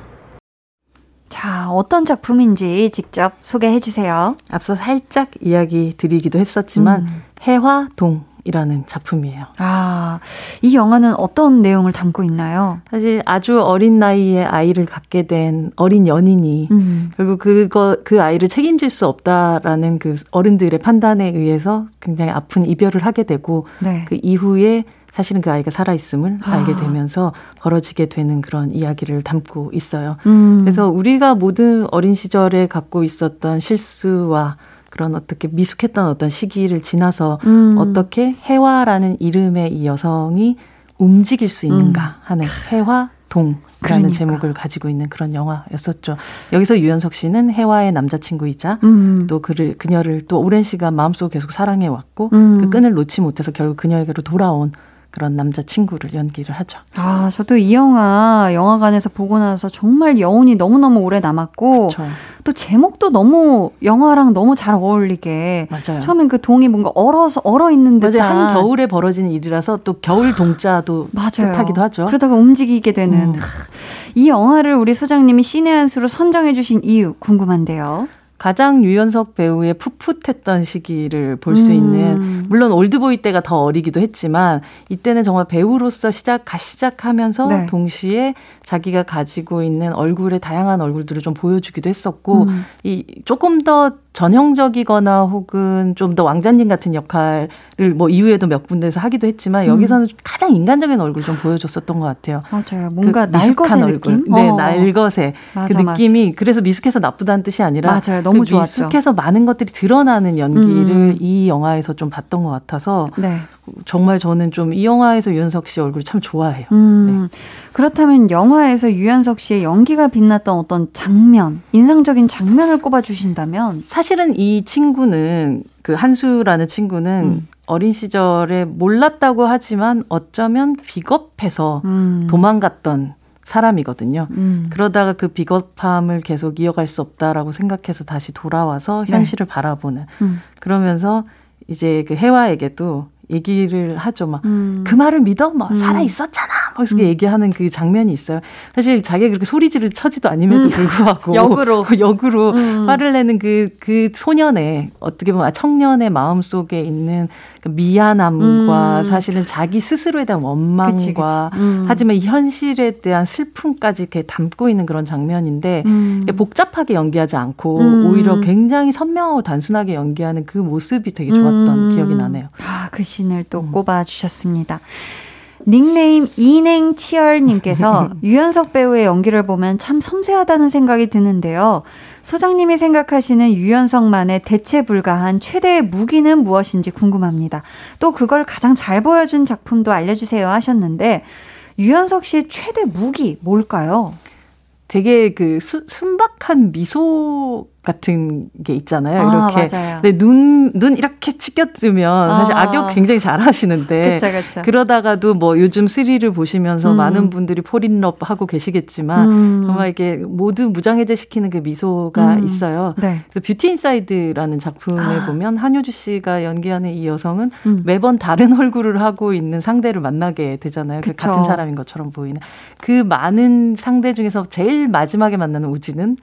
자, 어떤 작품인지 직접 소개해 주세요. 앞서 살짝 이야기 드리기도 했었지만, 음. 해화동 이라는 작품이에요. 아, 이 영화는 어떤 내용을 담고 있나요? 사실 아주 어린 나이에 아이를 갖게 된 어린 연인이 음. 결국 그거 그 아이를 책임질 수 없다라는 그 어른들의 판단에 의해서 굉장히 아픈 이별을 하게 되고 네. 그 이후에 사실은 그 아이가 살아있음을 아. 알게 되면서 벌어지게 되는 그런 이야기를 담고 있어요. 음. 그래서 우리가 모든 어린 시절에 갖고 있었던 실수와 그런 어떻게 미숙했던 어떤 시기를 지나서 음. 어떻게 해화라는 이름의 이 여성이 움직일 수 있는가 음. 하는 해화 동이라는 그러니까. 제목을 가지고 있는 그런 영화였었죠. 여기서 유연석 씨는 해화의 남자친구이자 음. 또 그를 그녀를 또 오랜 시간 마음속 계속 사랑해 왔고 음. 그 끈을 놓지 못해서 결국 그녀에게로 돌아온 그런 남자친구를 연기를 하죠. 아, 저도 이 영화 영화관에서 보고 나서 정말 여운이 너무너무 오래 남았고 그쵸. 또 제목도 너무 영화랑 너무 잘 어울리게 맞아요. 처음엔 그 동이 뭔가 얼어서 얼어 있는 듯한. 한 겨울에 벌어지는 일이라서 또 겨울 동자도 맞아요. 뜻하기도 하죠. 그러다가 움직이게 되는 음. 이 영화를 우리 소장님이 신의 한 수로 선정해 주신 이유 궁금한데요. 가장 유연석 배우의 풋풋했던 시기를 볼수 음. 있는 물론 올드보이 때가 더 어리기도 했지만 이때는 정말 배우로서 시작 시작하면서 네. 동시에 자기가 가지고 있는 얼굴의 다양한 얼굴들을 좀 보여주기도 했었고 음. 이 조금 더 전형적이거나 혹은 좀 더 왕자님 같은 역할을 뭐 이후에도 몇 군데에서 하기도 했지만 여기서는 음. 가장 인간적인 얼굴 좀 보여줬었던 것 같아요. 맞아요. 뭔가 그 날것의 얼굴. 느낌? 네, 어. 날것의 맞아, 그 느낌이 맞아. 그래서 미숙해서 나쁘다는 뜻이 아니라 맞아요. 너무 그 좋았죠. 미숙해서 많은 것들이 드러나는 연기를 음. 이 영화에서 좀 봤던 것 같아서 네. 정말 저는 좀 이 영화에서 유연석 씨 얼굴을 참 좋아해요. 음. 네. 그렇다면 영화에서 유연석 씨의 연기가 빛났던 어떤 장면, 인상적인 장면을 꼽아 주신다면 사실 은 이 친구는 그 한수라는 친구는 음. 어린 시절에 몰랐다고 하지만 어쩌면 비겁해서 음. 도망갔던 사람이거든요. 음. 그러다가 그 비겁함을 계속 이어갈 수 없다라고 생각해서 다시 돌아와서 네. 현실을 네. 바라보는. 음. 그러면서 이제 그 해와에게도 얘기를 하죠. 막, 음. 그 말을 믿어? 막, 음. 살아있었잖아. 막, 이렇게 음. 얘기하는 그 장면이 있어요. 사실 자기가 그렇게 소리지를 처지도 아님에도 음. 불구하고. 역으로. 역으로 음. 화를 내는 그, 그 소년의, 어떻게 보면 아, 청년의 마음 속에 있는 그 미안함과 음. 사실은 자기 스스로에 대한 원망과 그치, 그치. 하지만 현실에 대한 슬픔까지 이렇게 담고 있는 그런 장면인데 복잡하게 연기하지 않고 오히려 굉장히 선명하고 단순하게 연기하는 그 모습이 되게 좋았던 기억이 나네요. 아, 그 신을 또 음. 꼽아 주셨습니다. 닉네임 이냉치열님께서 유연석 배우의 연기를 보면 참 섬세하다는 생각이 드는데요. 소장님이 생각하시는 유연석만의 대체 불가한 최대의 무기는 무엇인지 궁금합니다. 또 그걸 가장 잘 보여준 작품도 알려주세요 하셨는데 유연석 씨의 최대 무기 뭘까요? 되게 그 수, 순박한 미소 같은 게 있잖아요. 아, 이렇게. 맞아요. 근데 눈, 눈 이렇게 치켜뜨면 사실 아. 악역 굉장히 잘 하시는데. 그쵸, 그쵸. 그러다가도 뭐 요즘 슬의를 보시면서 음. 많은 분들이 fall in love 하고 계시겠지만 음. 정말 이렇게 모두 무장해제 시키는 그 미소가 음. 있어요. 네. 그래서 뷰티 인사이드라는 작품에 아. 보면 한효주 씨가 연기하는 이 여성은 음. 매번 다른 얼굴을 하고 있는 상대를 만나게 되잖아요. 그 같은 사람인 것처럼 보이는. 그 많은 상대 중에서 제일 마지막에 만나는 우지는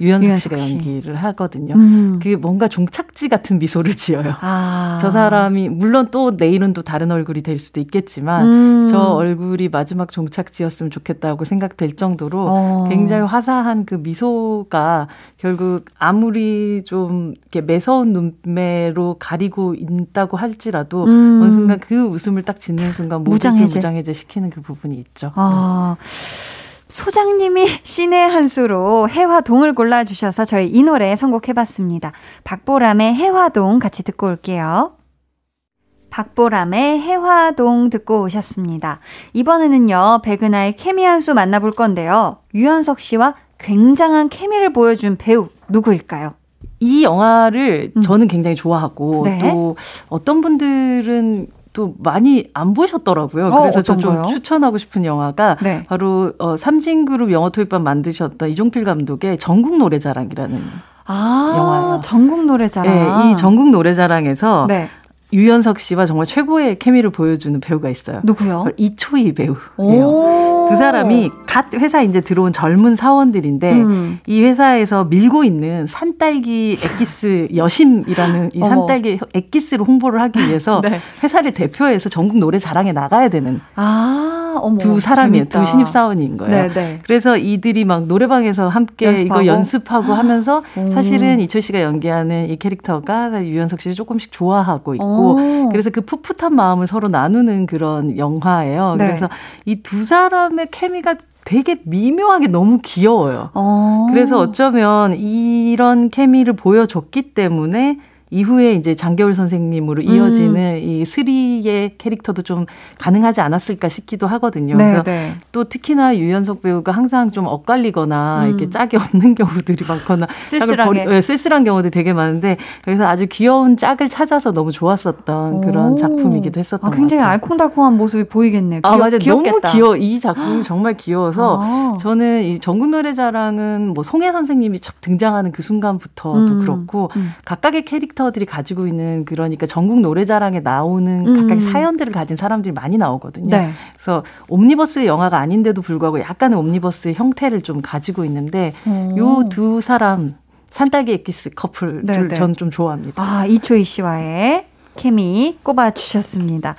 유연석 씨가 씨. 연기를 하거든요. 음. 그 뭔가 종착지 같은 미소를 지어요. 아. 저 사람이 물론 또 내일은 또 다른 얼굴이 될 수도 있겠지만 음. 저 얼굴이 마지막 종착지였으면 좋겠다고 생각될 정도로 어. 굉장히 화사한 그 미소가 결국 아무리 좀 이렇게 매서운 눈매로 가리고 있다고 할지라도 음. 어느 순간 그 웃음을 딱 짓는 순간 모두 무장해제. 무장해제 시키는 그 부분이 있죠. 아. 네. 소장님이 신의 한 수로 해화동을 골라주셔서 저희 이 노래 선곡해봤습니다. 박보람의 해화동 같이 듣고 올게요. 박보람의 해화동 듣고 오셨습니다. 이번에는요, 백은하의 케미 한 수 만나볼 건데요. 유연석 씨와 굉장한 케미를 보여준 배우 누구일까요? 이 영화를 음. 저는 굉장히 좋아하고 네. 또 어떤 분들은 또 많이 안 보셨더라고요. 어, 그래서 저 좀 추천하고 싶은 영화가 네. 바로 어, 삼진그룹 영어 토익반 만드셨던 이종필 감독의 전국 노래자랑이라는 아, 영화예요. 전국 노래자랑. 네, 이 전국 노래자랑에서 네. 유연석 씨와 정말 최고의 케미를 보여주는 배우가 있어요. 누구요? 이초희 배우예요. 두두 사람이 갓 회사 이제 들어온 젊은 사원들인데 음. 이 회사에서 밀고 있는 산딸기 엑기스 여심이라는 이. 산딸기 엑기스를 홍보를 하기 위해서 네. 회사를 대표해서 전국 노래 자랑에 나가야 되는 아, 어머. 두 사람이에요. 재밌다. 두 신입 사원인 거예요. 네, 네. 그래서 이들이 막 노래방에서 함께 연습하고? 이거 연습하고 하면서 오. 사실은 이철 씨가 연기하는 이 캐릭터가 유연석 씨를 조금씩 좋아하고 있고 오. 그래서 그 풋풋한 마음을 서로 나누는 그런 영화예요. 네. 그래서 이 두 사람의 케미가 되게 미묘하게 너무 귀여워요. 어. 그래서 어쩌면 이런 케미를 보여줬기 때문에 이후에 이제 장겨울 선생님으로 음. 이어지는 이 스리의 캐릭터도 좀 가능하지 않았을까 싶기도 하거든요. 네, 그래서 네. 또 특히나 유연석 배우가 항상 좀 엇갈리거나 음. 이렇게 짝이 없는 경우들이 많거나 쓸쓸하게. 네, 쓸쓸한 경우들이 되게 많은데 그래서 아주 귀여운 짝을 찾아서 너무 좋았었던 그런 오. 작품이기도 했었던 아, 굉장히. 알콩달콩한 모습이 보이겠네요. 아 귀엽, 맞아 너무 귀엽겠다. 귀여워 이 작품이 정말 귀여워서 아. 저는 이 전국 노래자랑은 뭐 송혜 선생님이 첫 등장하는 그 순간부터도 음. 그렇고 음. 각각의 캐릭터 들이 가지고 있는 그러니까 전국 노래자랑에 나오는 음. 각각의 사연들을 가진 사람들이 많이 나오거든요. 네. 그래서 옴니버스 영화가 아닌데도 불구하고 약간의 옴니버스의 형태를 좀 가지고 있는데 오. 요 두 사람 산딸기 엑기스 커플 네, 네. 전 좀 좋아합니다. 아, 이초희 씨와의 케미 꼽아주셨습니다.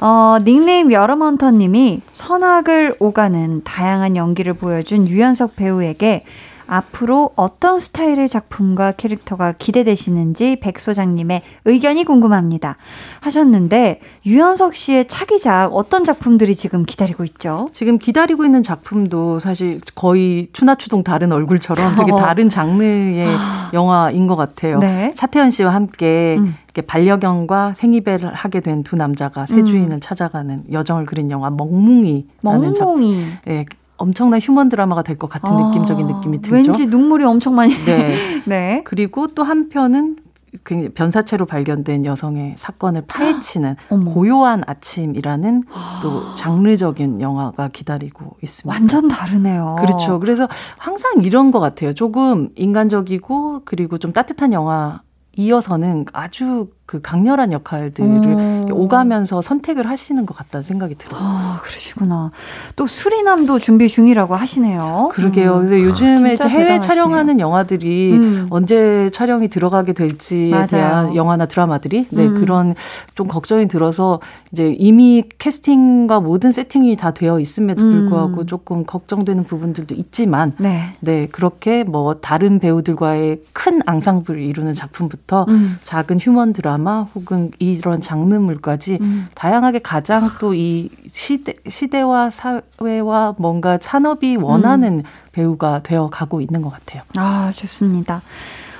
어, 닉네임 여러먼터님이 선악을 오가는 다양한 연기를 보여준 유연석 배우에게 앞으로 어떤 스타일의 작품과 캐릭터가 기대되시는지 백 소장님의 의견이 궁금합니다. 하셨는데 유연석 씨의 차기작 어떤 작품들이 지금 기다리고 있죠? 지금 기다리고 있는 작품도 사실 거의 추나추동 다른 얼굴처럼 되게 어. 다른 장르의 영화인 것 같아요. 네. 차태현 씨와 함께 음. 반려견과 생이별을 하게 된 두 남자가 새 음. 주인을 찾아가는 여정을 그린 영화 멍뭉이라는 작품. 멍멍이. 예, 엄청난 휴먼 드라마가 될 것 같은 아, 느낌적인 느낌이 들죠. 왠지 눈물이 엄청 많이. 네. 네. 그리고 또 한편은 굉장히 변사체로 발견된 여성의 사건을 파헤치는. 고요한 아침이라는 또 장르적인 영화가 기다리고 있습니다. 완전 다르네요. 그렇죠. 그래서 항상 이런 것 같아요. 조금 인간적이고 그리고 좀 따뜻한 영화 이어서는 아주 그 강렬한 역할들을 음. 오가면서 선택을 하시는 것 같다는 생각이 들어요. 아, 그러시구나. 또 수리남도 준비 중이라고 하시네요. 그러게요. 음. 그래서 요즘에 진짜 이제 해외 대단하시네요. 촬영하는 영화들이 음. 언제 촬영이 들어가게 될지에 맞아요. 대한 영화나 드라마들이 네, 음. 그런 좀 걱정이 들어서 이제 이미 캐스팅과 모든 세팅이 다 되어 있음에도 음. 불구하고 조금 걱정되는 부분들도 있지만 네. 네, 그렇게 뭐 다른 배우들과의 큰 앙상블을 이루는 작품부터 음. 작은 휴먼 드라마 혹은 이런 장르물까지 음. 다양하게 가장 또 이 시대 시대와 사회와 뭔가 산업이 원하는 배우가 되어 가고 있는 것 같아요. 아, 좋습니다.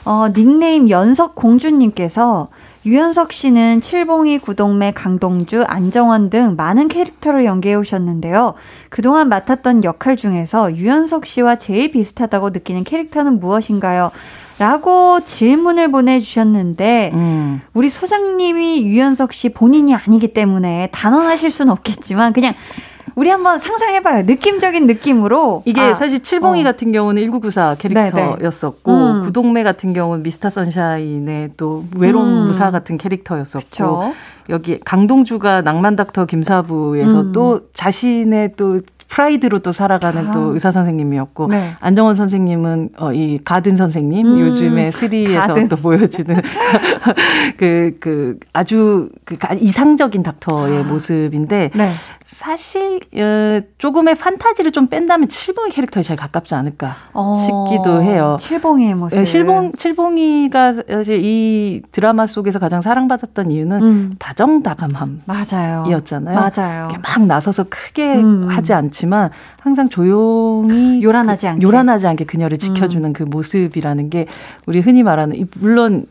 어, 닉네임 연석 공주님께서 유연석 씨는 칠봉이, 구동매, 강동주, 안정원 등 많은 캐릭터를 연기해 오셨는데요. 그동안 맡았던 역할 중에서 유연석 씨와 제일 비슷하다고 느끼는 캐릭터는 무엇인가요? 라고 질문을 보내주셨는데, 음. 우리 소장님이 유연석 씨 본인이 아니기 때문에 단언하실 수는 없겠지만, 그냥 우리 한번 상상해봐요. 느낌적인 느낌으로. 이게 아, 사실 칠봉이 어. 같은 경우는 1994 캐릭터였었고 음. 구동매 같은 경우는 미스터 선샤인의 또 외로운 음. 무사 같은 캐릭터였었고 그쵸. 여기 강동주가 낭만 닥터 김사부에서 음. 또 자신의 또 프라이드로 또 살아가는 아. 또 의사 선생님이었고 네. 안정원 선생님은 어, 이 가든 선생님 음, 요즘에 스리에서 가든. 또 보여주는 그, 그 아주 그 이상적인 닥터의 모습인데 네. 사실 어, 조금의 판타지를 좀 뺀다면 칠봉이 캐릭터에 잘 가깝지 않을까 어, 싶기도 해요. 칠봉이의 모습. 예, 칠봉 칠봉이가 사실 이 드라마 속에서 가장 사랑받았던 이유는 음, 다정다감함이었잖아요. 맞아요. 맞아요. 막 나서서 크게 음. 하지 않지만 항상 조용히 요란하지 그- 않게. 요란하지 않게 그녀를 지켜주는 그 모습이라는 게 우리 흔히 말하는 이- 물론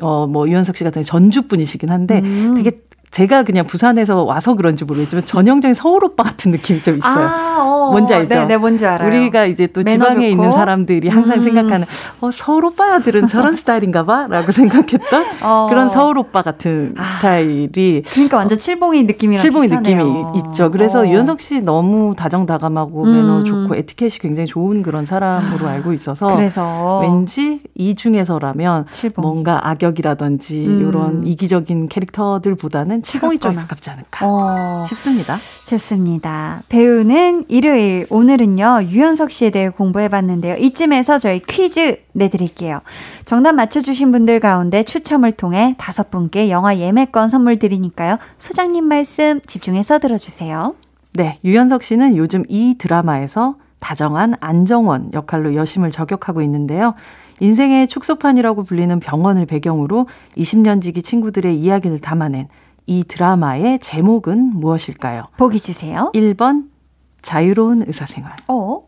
어 뭐 유연석 씨 같은 전주 분이시긴 한데 음. 되게 제가 그냥 부산에서 와서 그런지 모르겠지만 전형적인 서울 오빠 같은 느낌이 좀 있어요. 아, 어, 뭔지 알죠? 네, 네, 뭔지 알아요. 우리가 이제 또 지방에 좋고. 있는 사람들이 항상 음. 생각하는 어, 서울 오빠들은 저런 스타일인가 봐라고 생각했던 어. 그런 서울 오빠 같은 아. 스타일이 그러니까 완전 칠봉이 느낌이랑 칠봉이 비슷하네요. 느낌이 있죠. 그래서 어. 유연석 씨 너무 다정다감하고 음. 매너 좋고 에티켓이 굉장히 좋은 그런 사람으로 알고 있어서 그래서 왠지 이 중에서라면 칠봉. 뭔가 악역이라든지 음. 이런 이기적인 캐릭터들보다는 치공이 좀 가깝거나. 가깝지 않을까 어, 싶습니다. 좋습니다. 배우는 일요일. 오늘은요, 유연석 씨에 대해 공부해봤는데요. 이쯤에서 저희 퀴즈 내드릴게요. 정답 맞춰주신 분들 가운데 추첨을 통해 다섯 분께 영화 예매권 선물 드리니까요. 소장님 말씀 집중해서 들어주세요. 네, 유연석 씨는 요즘 이 드라마에서 다정한 안정원 역할로 여심을 저격하고 있는데요. 인생의 축소판이라고 불리는 병원을 배경으로 20년 지기 친구들의 이야기를 담아낸 이 드라마의 제목은 무엇일까요? 보기 주세요. 1번 자유로운 의사생활. 어?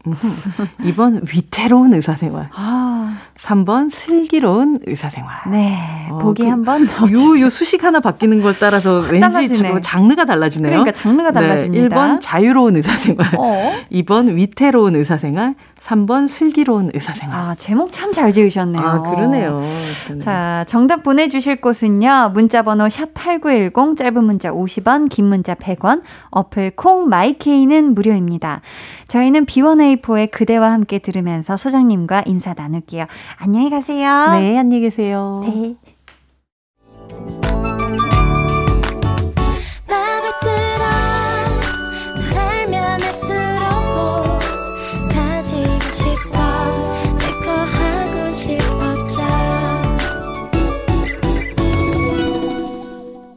2번 위태로운 의사생활. 아, 3번 슬기로운 의사생활. 네. 어, 보기 그 한번 요. 요 수식 하나 바뀌는 걸 따라서 왠지 달라지네. 저 장르가 달라지네요. 그러니까 장르가 달라집니다. 네, 1번 자유로운 의사생활. 어? 2번 위태로운 의사생활. 3번 슬기로운 의사생활. 아, 제목 참 잘 지으셨네요. 아, 그러네요. 저는. 자, 정답 보내주실 곳은요. 문자번호 샵8910, 짧은 문자 50원, 긴 문자 100원, 어플 콩 마이케이는 무료입니다. 저희는 B1A4의 그대와 함께 들으면서 소장님과 인사 나눌게요. 안녕히 가세요. 네, 안녕히 계세요. 네.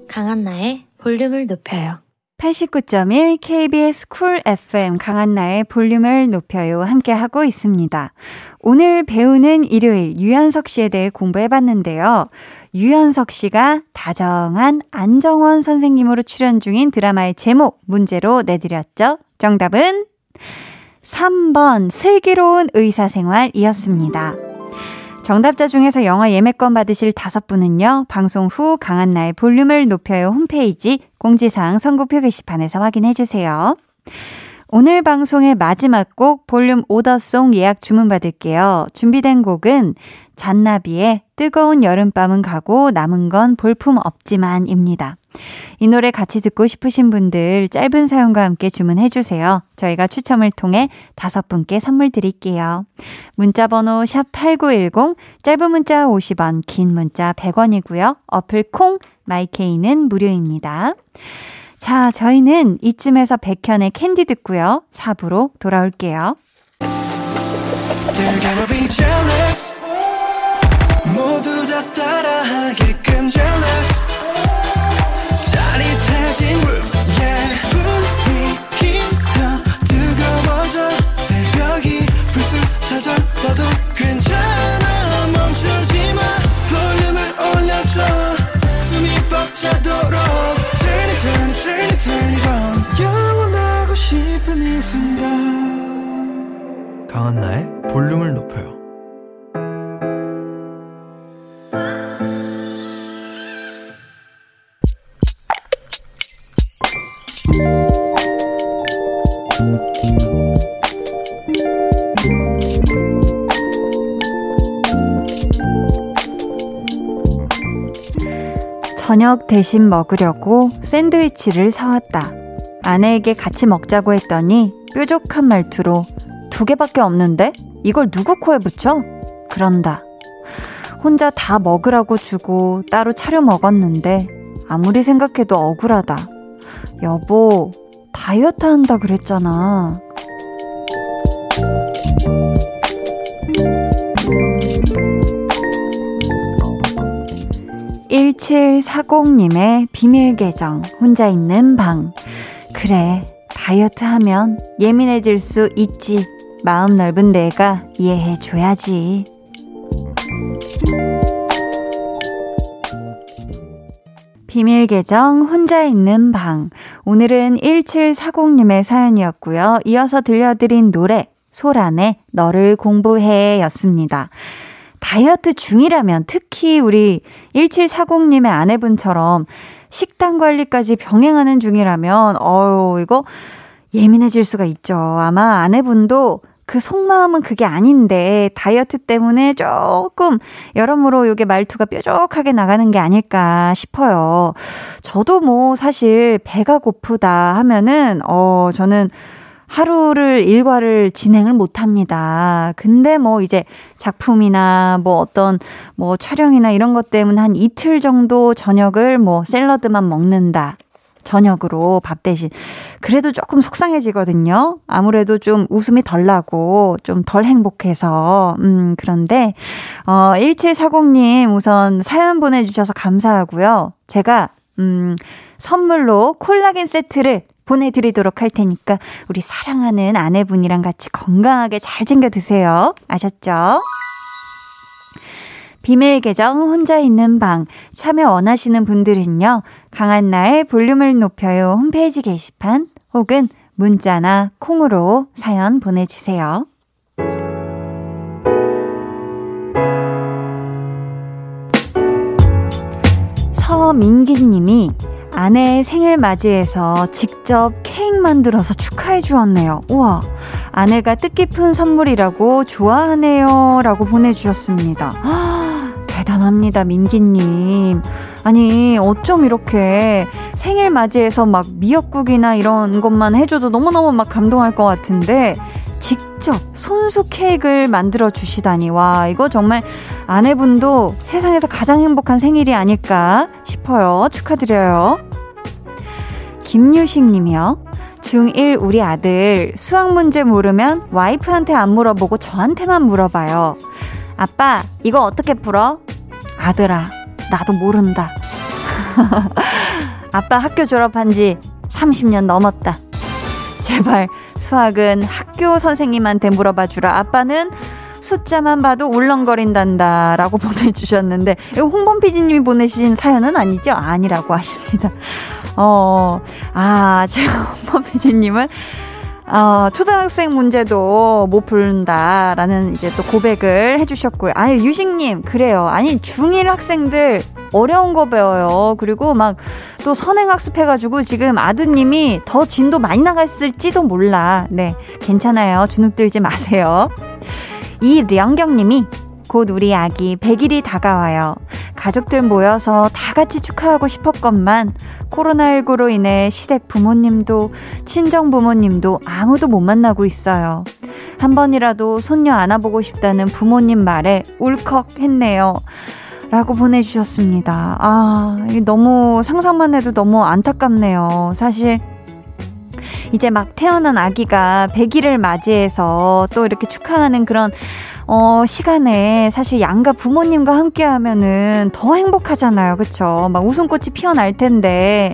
강한나의 볼륨을 높여요 89.1 KBS 쿨 FM 강한나의 볼륨을 높여요 함께 하고 있습니다. 오늘 배우는 일요일 유연석 씨에 대해 공부해봤는데요. 유연석 씨가 다정한 안정원 선생님으로 출연 중인 드라마의 제목 문제로 내드렸죠. 정답은 3번 슬기로운 의사생활이었습니다. 정답자 중에서 영화 예매권 받으실 다섯 분은요, 방송 후 강한나의 볼륨을 높여요 홈페이지 공지사항 선고표 게시판에서 확인해 주세요. 오늘 방송의 마지막 곡 볼륨 오더송 예약 주문 받을게요. 준비된 곡은 잔나비의 뜨거운 여름밤은 가고 남은 건 볼품 없지만입니다. 이 노래 같이 듣고 싶으신 분들 짧은 사연과 함께 주문해 주세요. 저희가 추첨을 통해 다섯 분께 선물 드릴게요. 문자 번호 샵8910, 짧은 문자 50원, 긴 문자 100원이고요. 어플 콩, 마이케이는 무료입니다. 자, 저희는 이쯤에서 백현의 캔디 듣고요. 4부로 돌아올게요. 벅차도록 순간 강한나의 볼륨을 높여요. 저녁 대신 먹으려고 샌드위치를 사왔다. 아내에게 같이 먹자고 했더니 뾰족한 말투로 두 개밖에 없는데? 이걸 누구 코에 붙여? 그런다. 혼자 다 먹으라고 주고 따로 차려 먹었는데 아무리 생각해도 억울하다. 여보, 다이어트 한다 그랬잖아. 1740님의 비밀 계정, 혼자 있는 방. 그래, 다이어트 하면 예민해질 수 있지. 마음 넓은 내가 이해해줘야지. 비밀 계정 혼자 있는 방. 오늘은 1740님의 사연이었고요. 이어서 들려드린 노래 소란의 너를 공부해 였습니다. 다이어트 중이라면 특히 우리 1740님의 아내분처럼 식단 관리까지 병행하는 중이라면 어유 이거 예민해질 수가 있죠. 아마 아내분도 그 속마음은 그게 아닌데 다이어트 때문에 조금 여러모로 요게 말투가 뾰족하게 나가는 게 아닐까 싶어요. 저도 뭐 사실 배가 고프다 하면은 어 저는 하루를 일과를 진행을 못 합니다. 근데 뭐 이제 작품이나 뭐 어떤 뭐 촬영이나 이런 것 때문에 한 이틀 정도 저녁을 뭐 샐러드만 먹는다. 저녁으로 밥 대신. 그래도 조금 속상해지거든요. 아무래도 좀 웃음이 덜 나고 좀 덜 행복해서. 음, 그런데, 어, 1740님 우선 사연 보내 주셔서 감사하고요. 제가, 음, 선물로 콜라겐 세트를 보내드리도록 할 테니까 우리 사랑하는 아내분이랑 같이 건강하게 잘 챙겨 드세요. 아셨죠? 비밀 계정 혼자 있는 방 참여 원하시는 분들은요. 강한나의 볼륨을 높여요 홈페이지 게시판 혹은 문자나 콩으로 사연 보내주세요. 서민기님이 아내의 생일 맞이해서 직접 케이크 만들어서 축하해 주었네요. 우와, 아내가 뜻깊은 선물이라고 좋아하네요. 라고 보내주셨습니다. 아, 대단합니다, 민기님. 아니, 어쩜 이렇게 생일 맞이해서 막 미역국이나 이런 것만 해줘도 너무너무 막 감동할 것 같은데, 직접 손수 케이크를 만들어 주시다니 와 이거 정말 아내분도 세상에서 가장 행복한 생일이 아닐까 싶어요. 축하드려요. 김유식 님이요. 중1 우리 아들 수학 문제 모르면 와이프한테 안 물어보고 저한테만 물어봐요. 아빠, 이거 어떻게 풀어? 아들아, 나도 모른다. 아빠 학교 졸업한 지 30년 넘었다. 제발 수학은 학교 선생님한테 물어봐 주라. 아빠는 숫자만 봐도 울렁거린단다. 라고 보내주셨는데, 이거 홍범 PD님이 보내신 사연은 아니죠? 아니라고 하십니다. 어, 아, 제가 홍범 PD님은 어, 초등학생 문제도 못 푼다라는 이제 또 고백을 해주셨고요. 아니, 유식님, 그래요. 아니, 중1 학생들 어려운 거 배워요. 그리고 막 또 선행학습 해가지고 지금 아드님이 더 진도 많이 나갔을지도 몰라. 네, 괜찮아요. 주눅 들지 마세요. 이량경님이 곧 우리 아기 100일이 다가와요. 가족들 모여서 다 같이 축하하고 싶었건만 코로나19로 인해 시댁 부모님도 친정 부모님도 아무도 못 만나고 있어요. 한 번이라도 손녀 안아보고 싶다는 부모님 말에 울컥 했네요. 라고 보내주셨습니다. 아, 너무 상상만 해도 너무 안타깝네요. 사실, 이제 막 태어난 아기가 100일을 맞이해서 또 이렇게 축하하는 그런 어, 시간에 사실 양가 부모님과 함께 하면은 더 행복하잖아요. 그쵸? 막 웃음꽃이 피어날 텐데.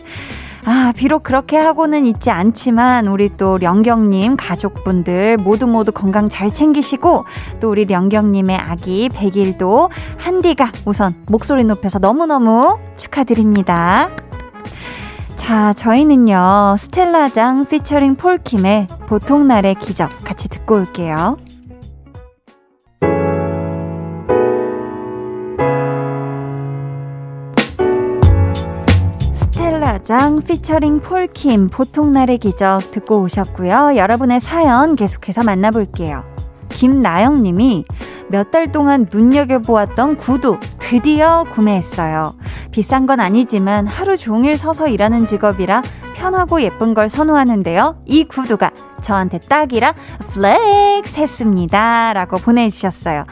아, 비록 그렇게 하고는 있지 않지만, 우리 또 령경님 가족분들 모두 모두 건강 잘 챙기시고, 또 우리 령경님의 아기 100일도 한디가 우선 목소리 높여서 너무너무 축하드립니다. 자, 저희는요, 스텔라장 피처링 폴킴의 보통날의 기적 같이 듣고 올게요. 스텔라장 피처링 폴킴 보통날의 기적 듣고 오셨고요. 여러분의 사연 계속해서 만나볼게요. 김나영님이 몇 달 동안 눈여겨보았던 구두 드디어 구매했어요. 비싼 건 아니지만 하루 종일 서서 일하는 직업이라 편하고 예쁜 걸 선호하는데요. 이 구두가 저한테 딱이라 flex 했습니다. 라고 보내주셨어요.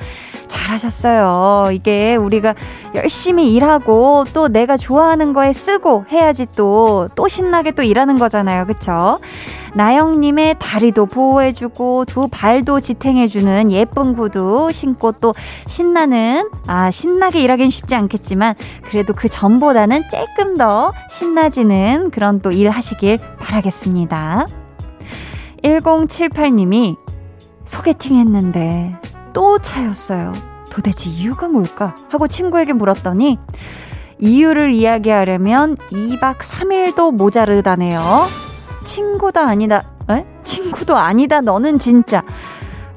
잘하셨어요. 이게 우리가 열심히 일하고 또 내가 좋아하는 거에 쓰고 해야지 또, 또 신나게 또 일하는 거잖아요. 그쵸? 나영님의 다리도 보호해주고 두 발도 지탱해주는 예쁜 구두 신고 또 신나는, 아, 신나게 일하긴 쉽지 않겠지만 그래도 그 전보다는 조금 더 신나지는 그런 또 일 하시길 바라겠습니다. 1078님이 소개팅 했는데 또 차였어요. 도대체 이유가 뭘까? 하고 친구에게 물었더니 이유를 이야기하려면 2박 3일도 모자르다네요. 친구도 아니다, 에? 친구도 아니다, 너는 진짜.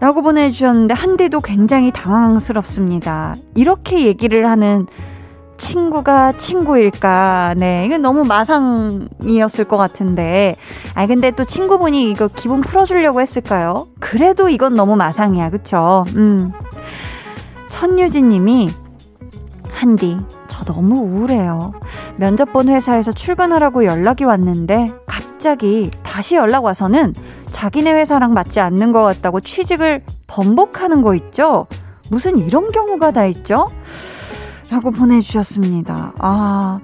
라고 보내주셨는데, 한디도 굉장히 당황스럽습니다. 이렇게 얘기를 하는 친구가 친구일까? 네, 이건 너무 마상이었을 것 같은데. 아, 근데 또 친구분이 이거 기분 풀어주려고 했을까요? 그래도 이건 너무 마상이야, 그쵸? 음. 천유진 님이, 한디, 저 너무 우울해요. 면접 본 회사에서 출근하라고 연락이 왔는데, 갑자기 다시 연락 와서는 자기네 회사랑 맞지 않는 것 같다고 취직을 번복하는 거 있죠? 무슨 이런 경우가 다 있죠? 라고 보내주셨습니다. 아,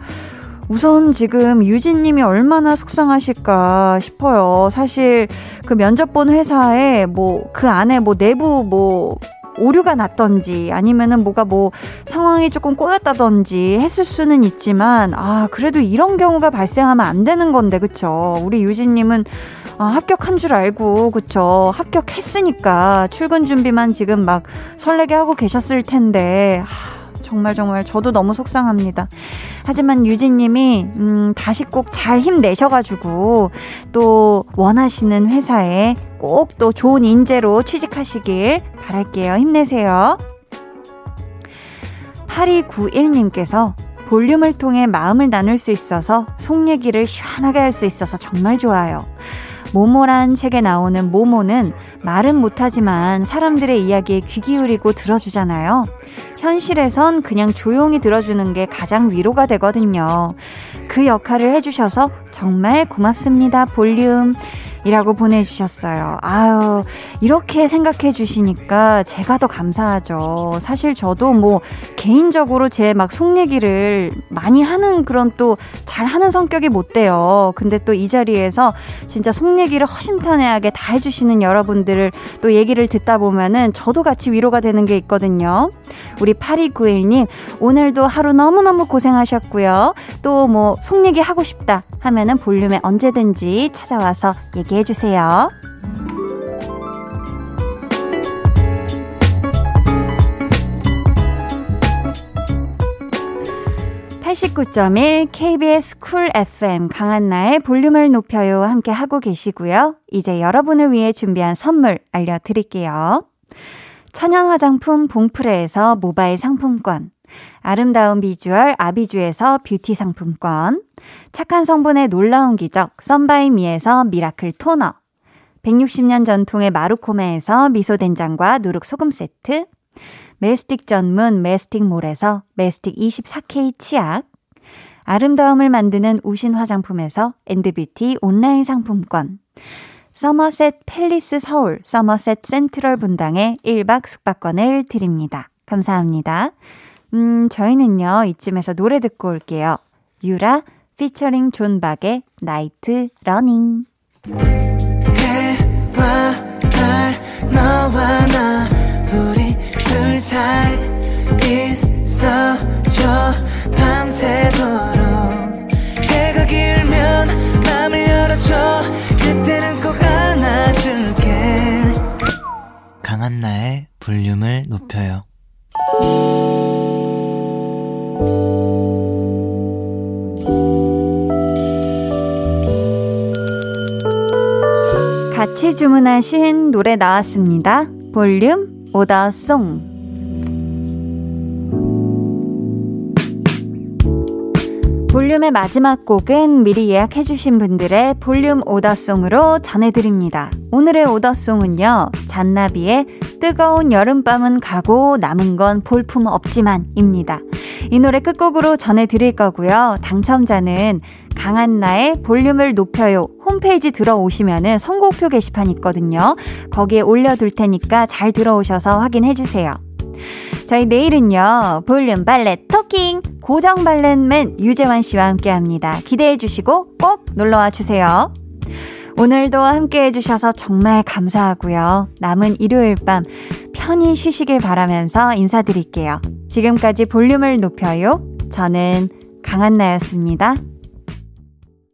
우선 지금 유진님이 얼마나 속상하실까 싶어요. 사실 그 면접 본 회사에 뭐 그 안에 뭐 내부 뭐 오류가 났던지 아니면은 뭐가 뭐 상황이 조금 꼬였다던지 했을 수는 있지만 아 그래도 이런 경우가 발생하면 안 되는 건데 그쵸 우리 유진님은 아, 합격한 줄 알고 그쵸 합격했으니까 출근 준비만 지금 막 설레게 하고 계셨을 텐데 하, 정말 정말 저도 너무 속상합니다. 하지만 유진님이 음, 다시 꼭 잘 힘내셔가지고 또 원하시는 회사에 꼭 또 좋은 인재로 취직하시길 바랄게요. 힘내세요. 8291님께서 볼륨을 통해 마음을 나눌 수 있어서 속 얘기를 시원하게 할 수 있어서 정말 좋아요. 모모란 책에 나오는 모모는 말은 못하지만 사람들의 이야기에 귀 기울이고 들어주잖아요. 현실에선 그냥 조용히 들어주는 게 가장 위로가 되거든요. 그 역할을 해주셔서 정말 고맙습니다, 볼륨. 이라고 보내주셨어요. 아유, 이렇게 생각해 주시니까 제가 더 감사하죠. 사실 저도 뭐 개인적으로 제 막 속 얘기를 많이 하는 그런 또 잘하는 성격이 못 돼요. 근데 또 이 자리에서 진짜 속 얘기를 허심탄회하게 다 해주시는 여러분들을 또 얘기를 듣다 보면은 저도 같이 위로가 되는 게 있거든요. 우리 8291님, 오늘도 하루 너무너무 고생하셨고요. 또 뭐 속 얘기 하고 싶다 하면은 볼륨에 언제든지 찾아와서 얘기 해 주세요. 89.1 KBS 쿨 FM 강한나의 볼륨을 높여요 함께 하고 계시고요. 이제 여러분을 위해 준비한 선물 알려드릴게요. 천연 화장품 봉프레에서 모바일 상품권 아름다운 비주얼 아비주에서 뷰티 상품권, 착한 성분의 놀라운 기적 썬바이미에서 미라클 토너, 160년 전통의 마루코메에서 미소된장과 누룩소금 세트, 메스틱 전문 메스틱몰에서 메스틱 24K 치약, 아름다움을 만드는 우신 화장품에서 엔드뷰티 온라인 상품권, 서머셋 팰리스 서울 서머셋 센트럴 분당에 1박 숙박권을 드립니다. 감사합니다. 음, 저희는요, 이쯤에서 노래 듣고 올게요. 유라, 피처링 존박의 Night Running. 해와 달, 너와 나, 우리 둘 사이 있어줘, 밤새도록. 해가 길면 맘을 열어줘, 그때는 꼭 안아줄게. 강한나의 볼륨을 높여요. 같이 주문하신 노래 나왔습니다. 볼륨 오더송. 볼륨의 마지막 곡은 미리 예약해주신 분들의 볼륨 오더송으로 전해드립니다. 오늘의 오더송은요, 잔나비의 뜨거운 여름밤은 가고 남은 건 볼품 없지만입니다. 이 노래 끝곡으로 전해드릴 거고요. 당첨자는 강한나의 볼륨을 높여요. 홈페이지 들어오시면은 선곡표 게시판 있거든요. 거기에 올려둘 테니까 잘 들어오셔서 확인해주세요. 저희 내일은요, 볼륨 발렛 토킹 고정 발렛맨 유재환 씨와 함께 합니다. 기대해 주시고 꼭 놀러와 주세요. 오늘도 함께 해주셔서 정말 감사하고요. 남은 일요일 밤 편히 쉬시길 바라면서 인사드릴게요. 지금까지 볼륨을 높여요. 저는 강한나였습니다.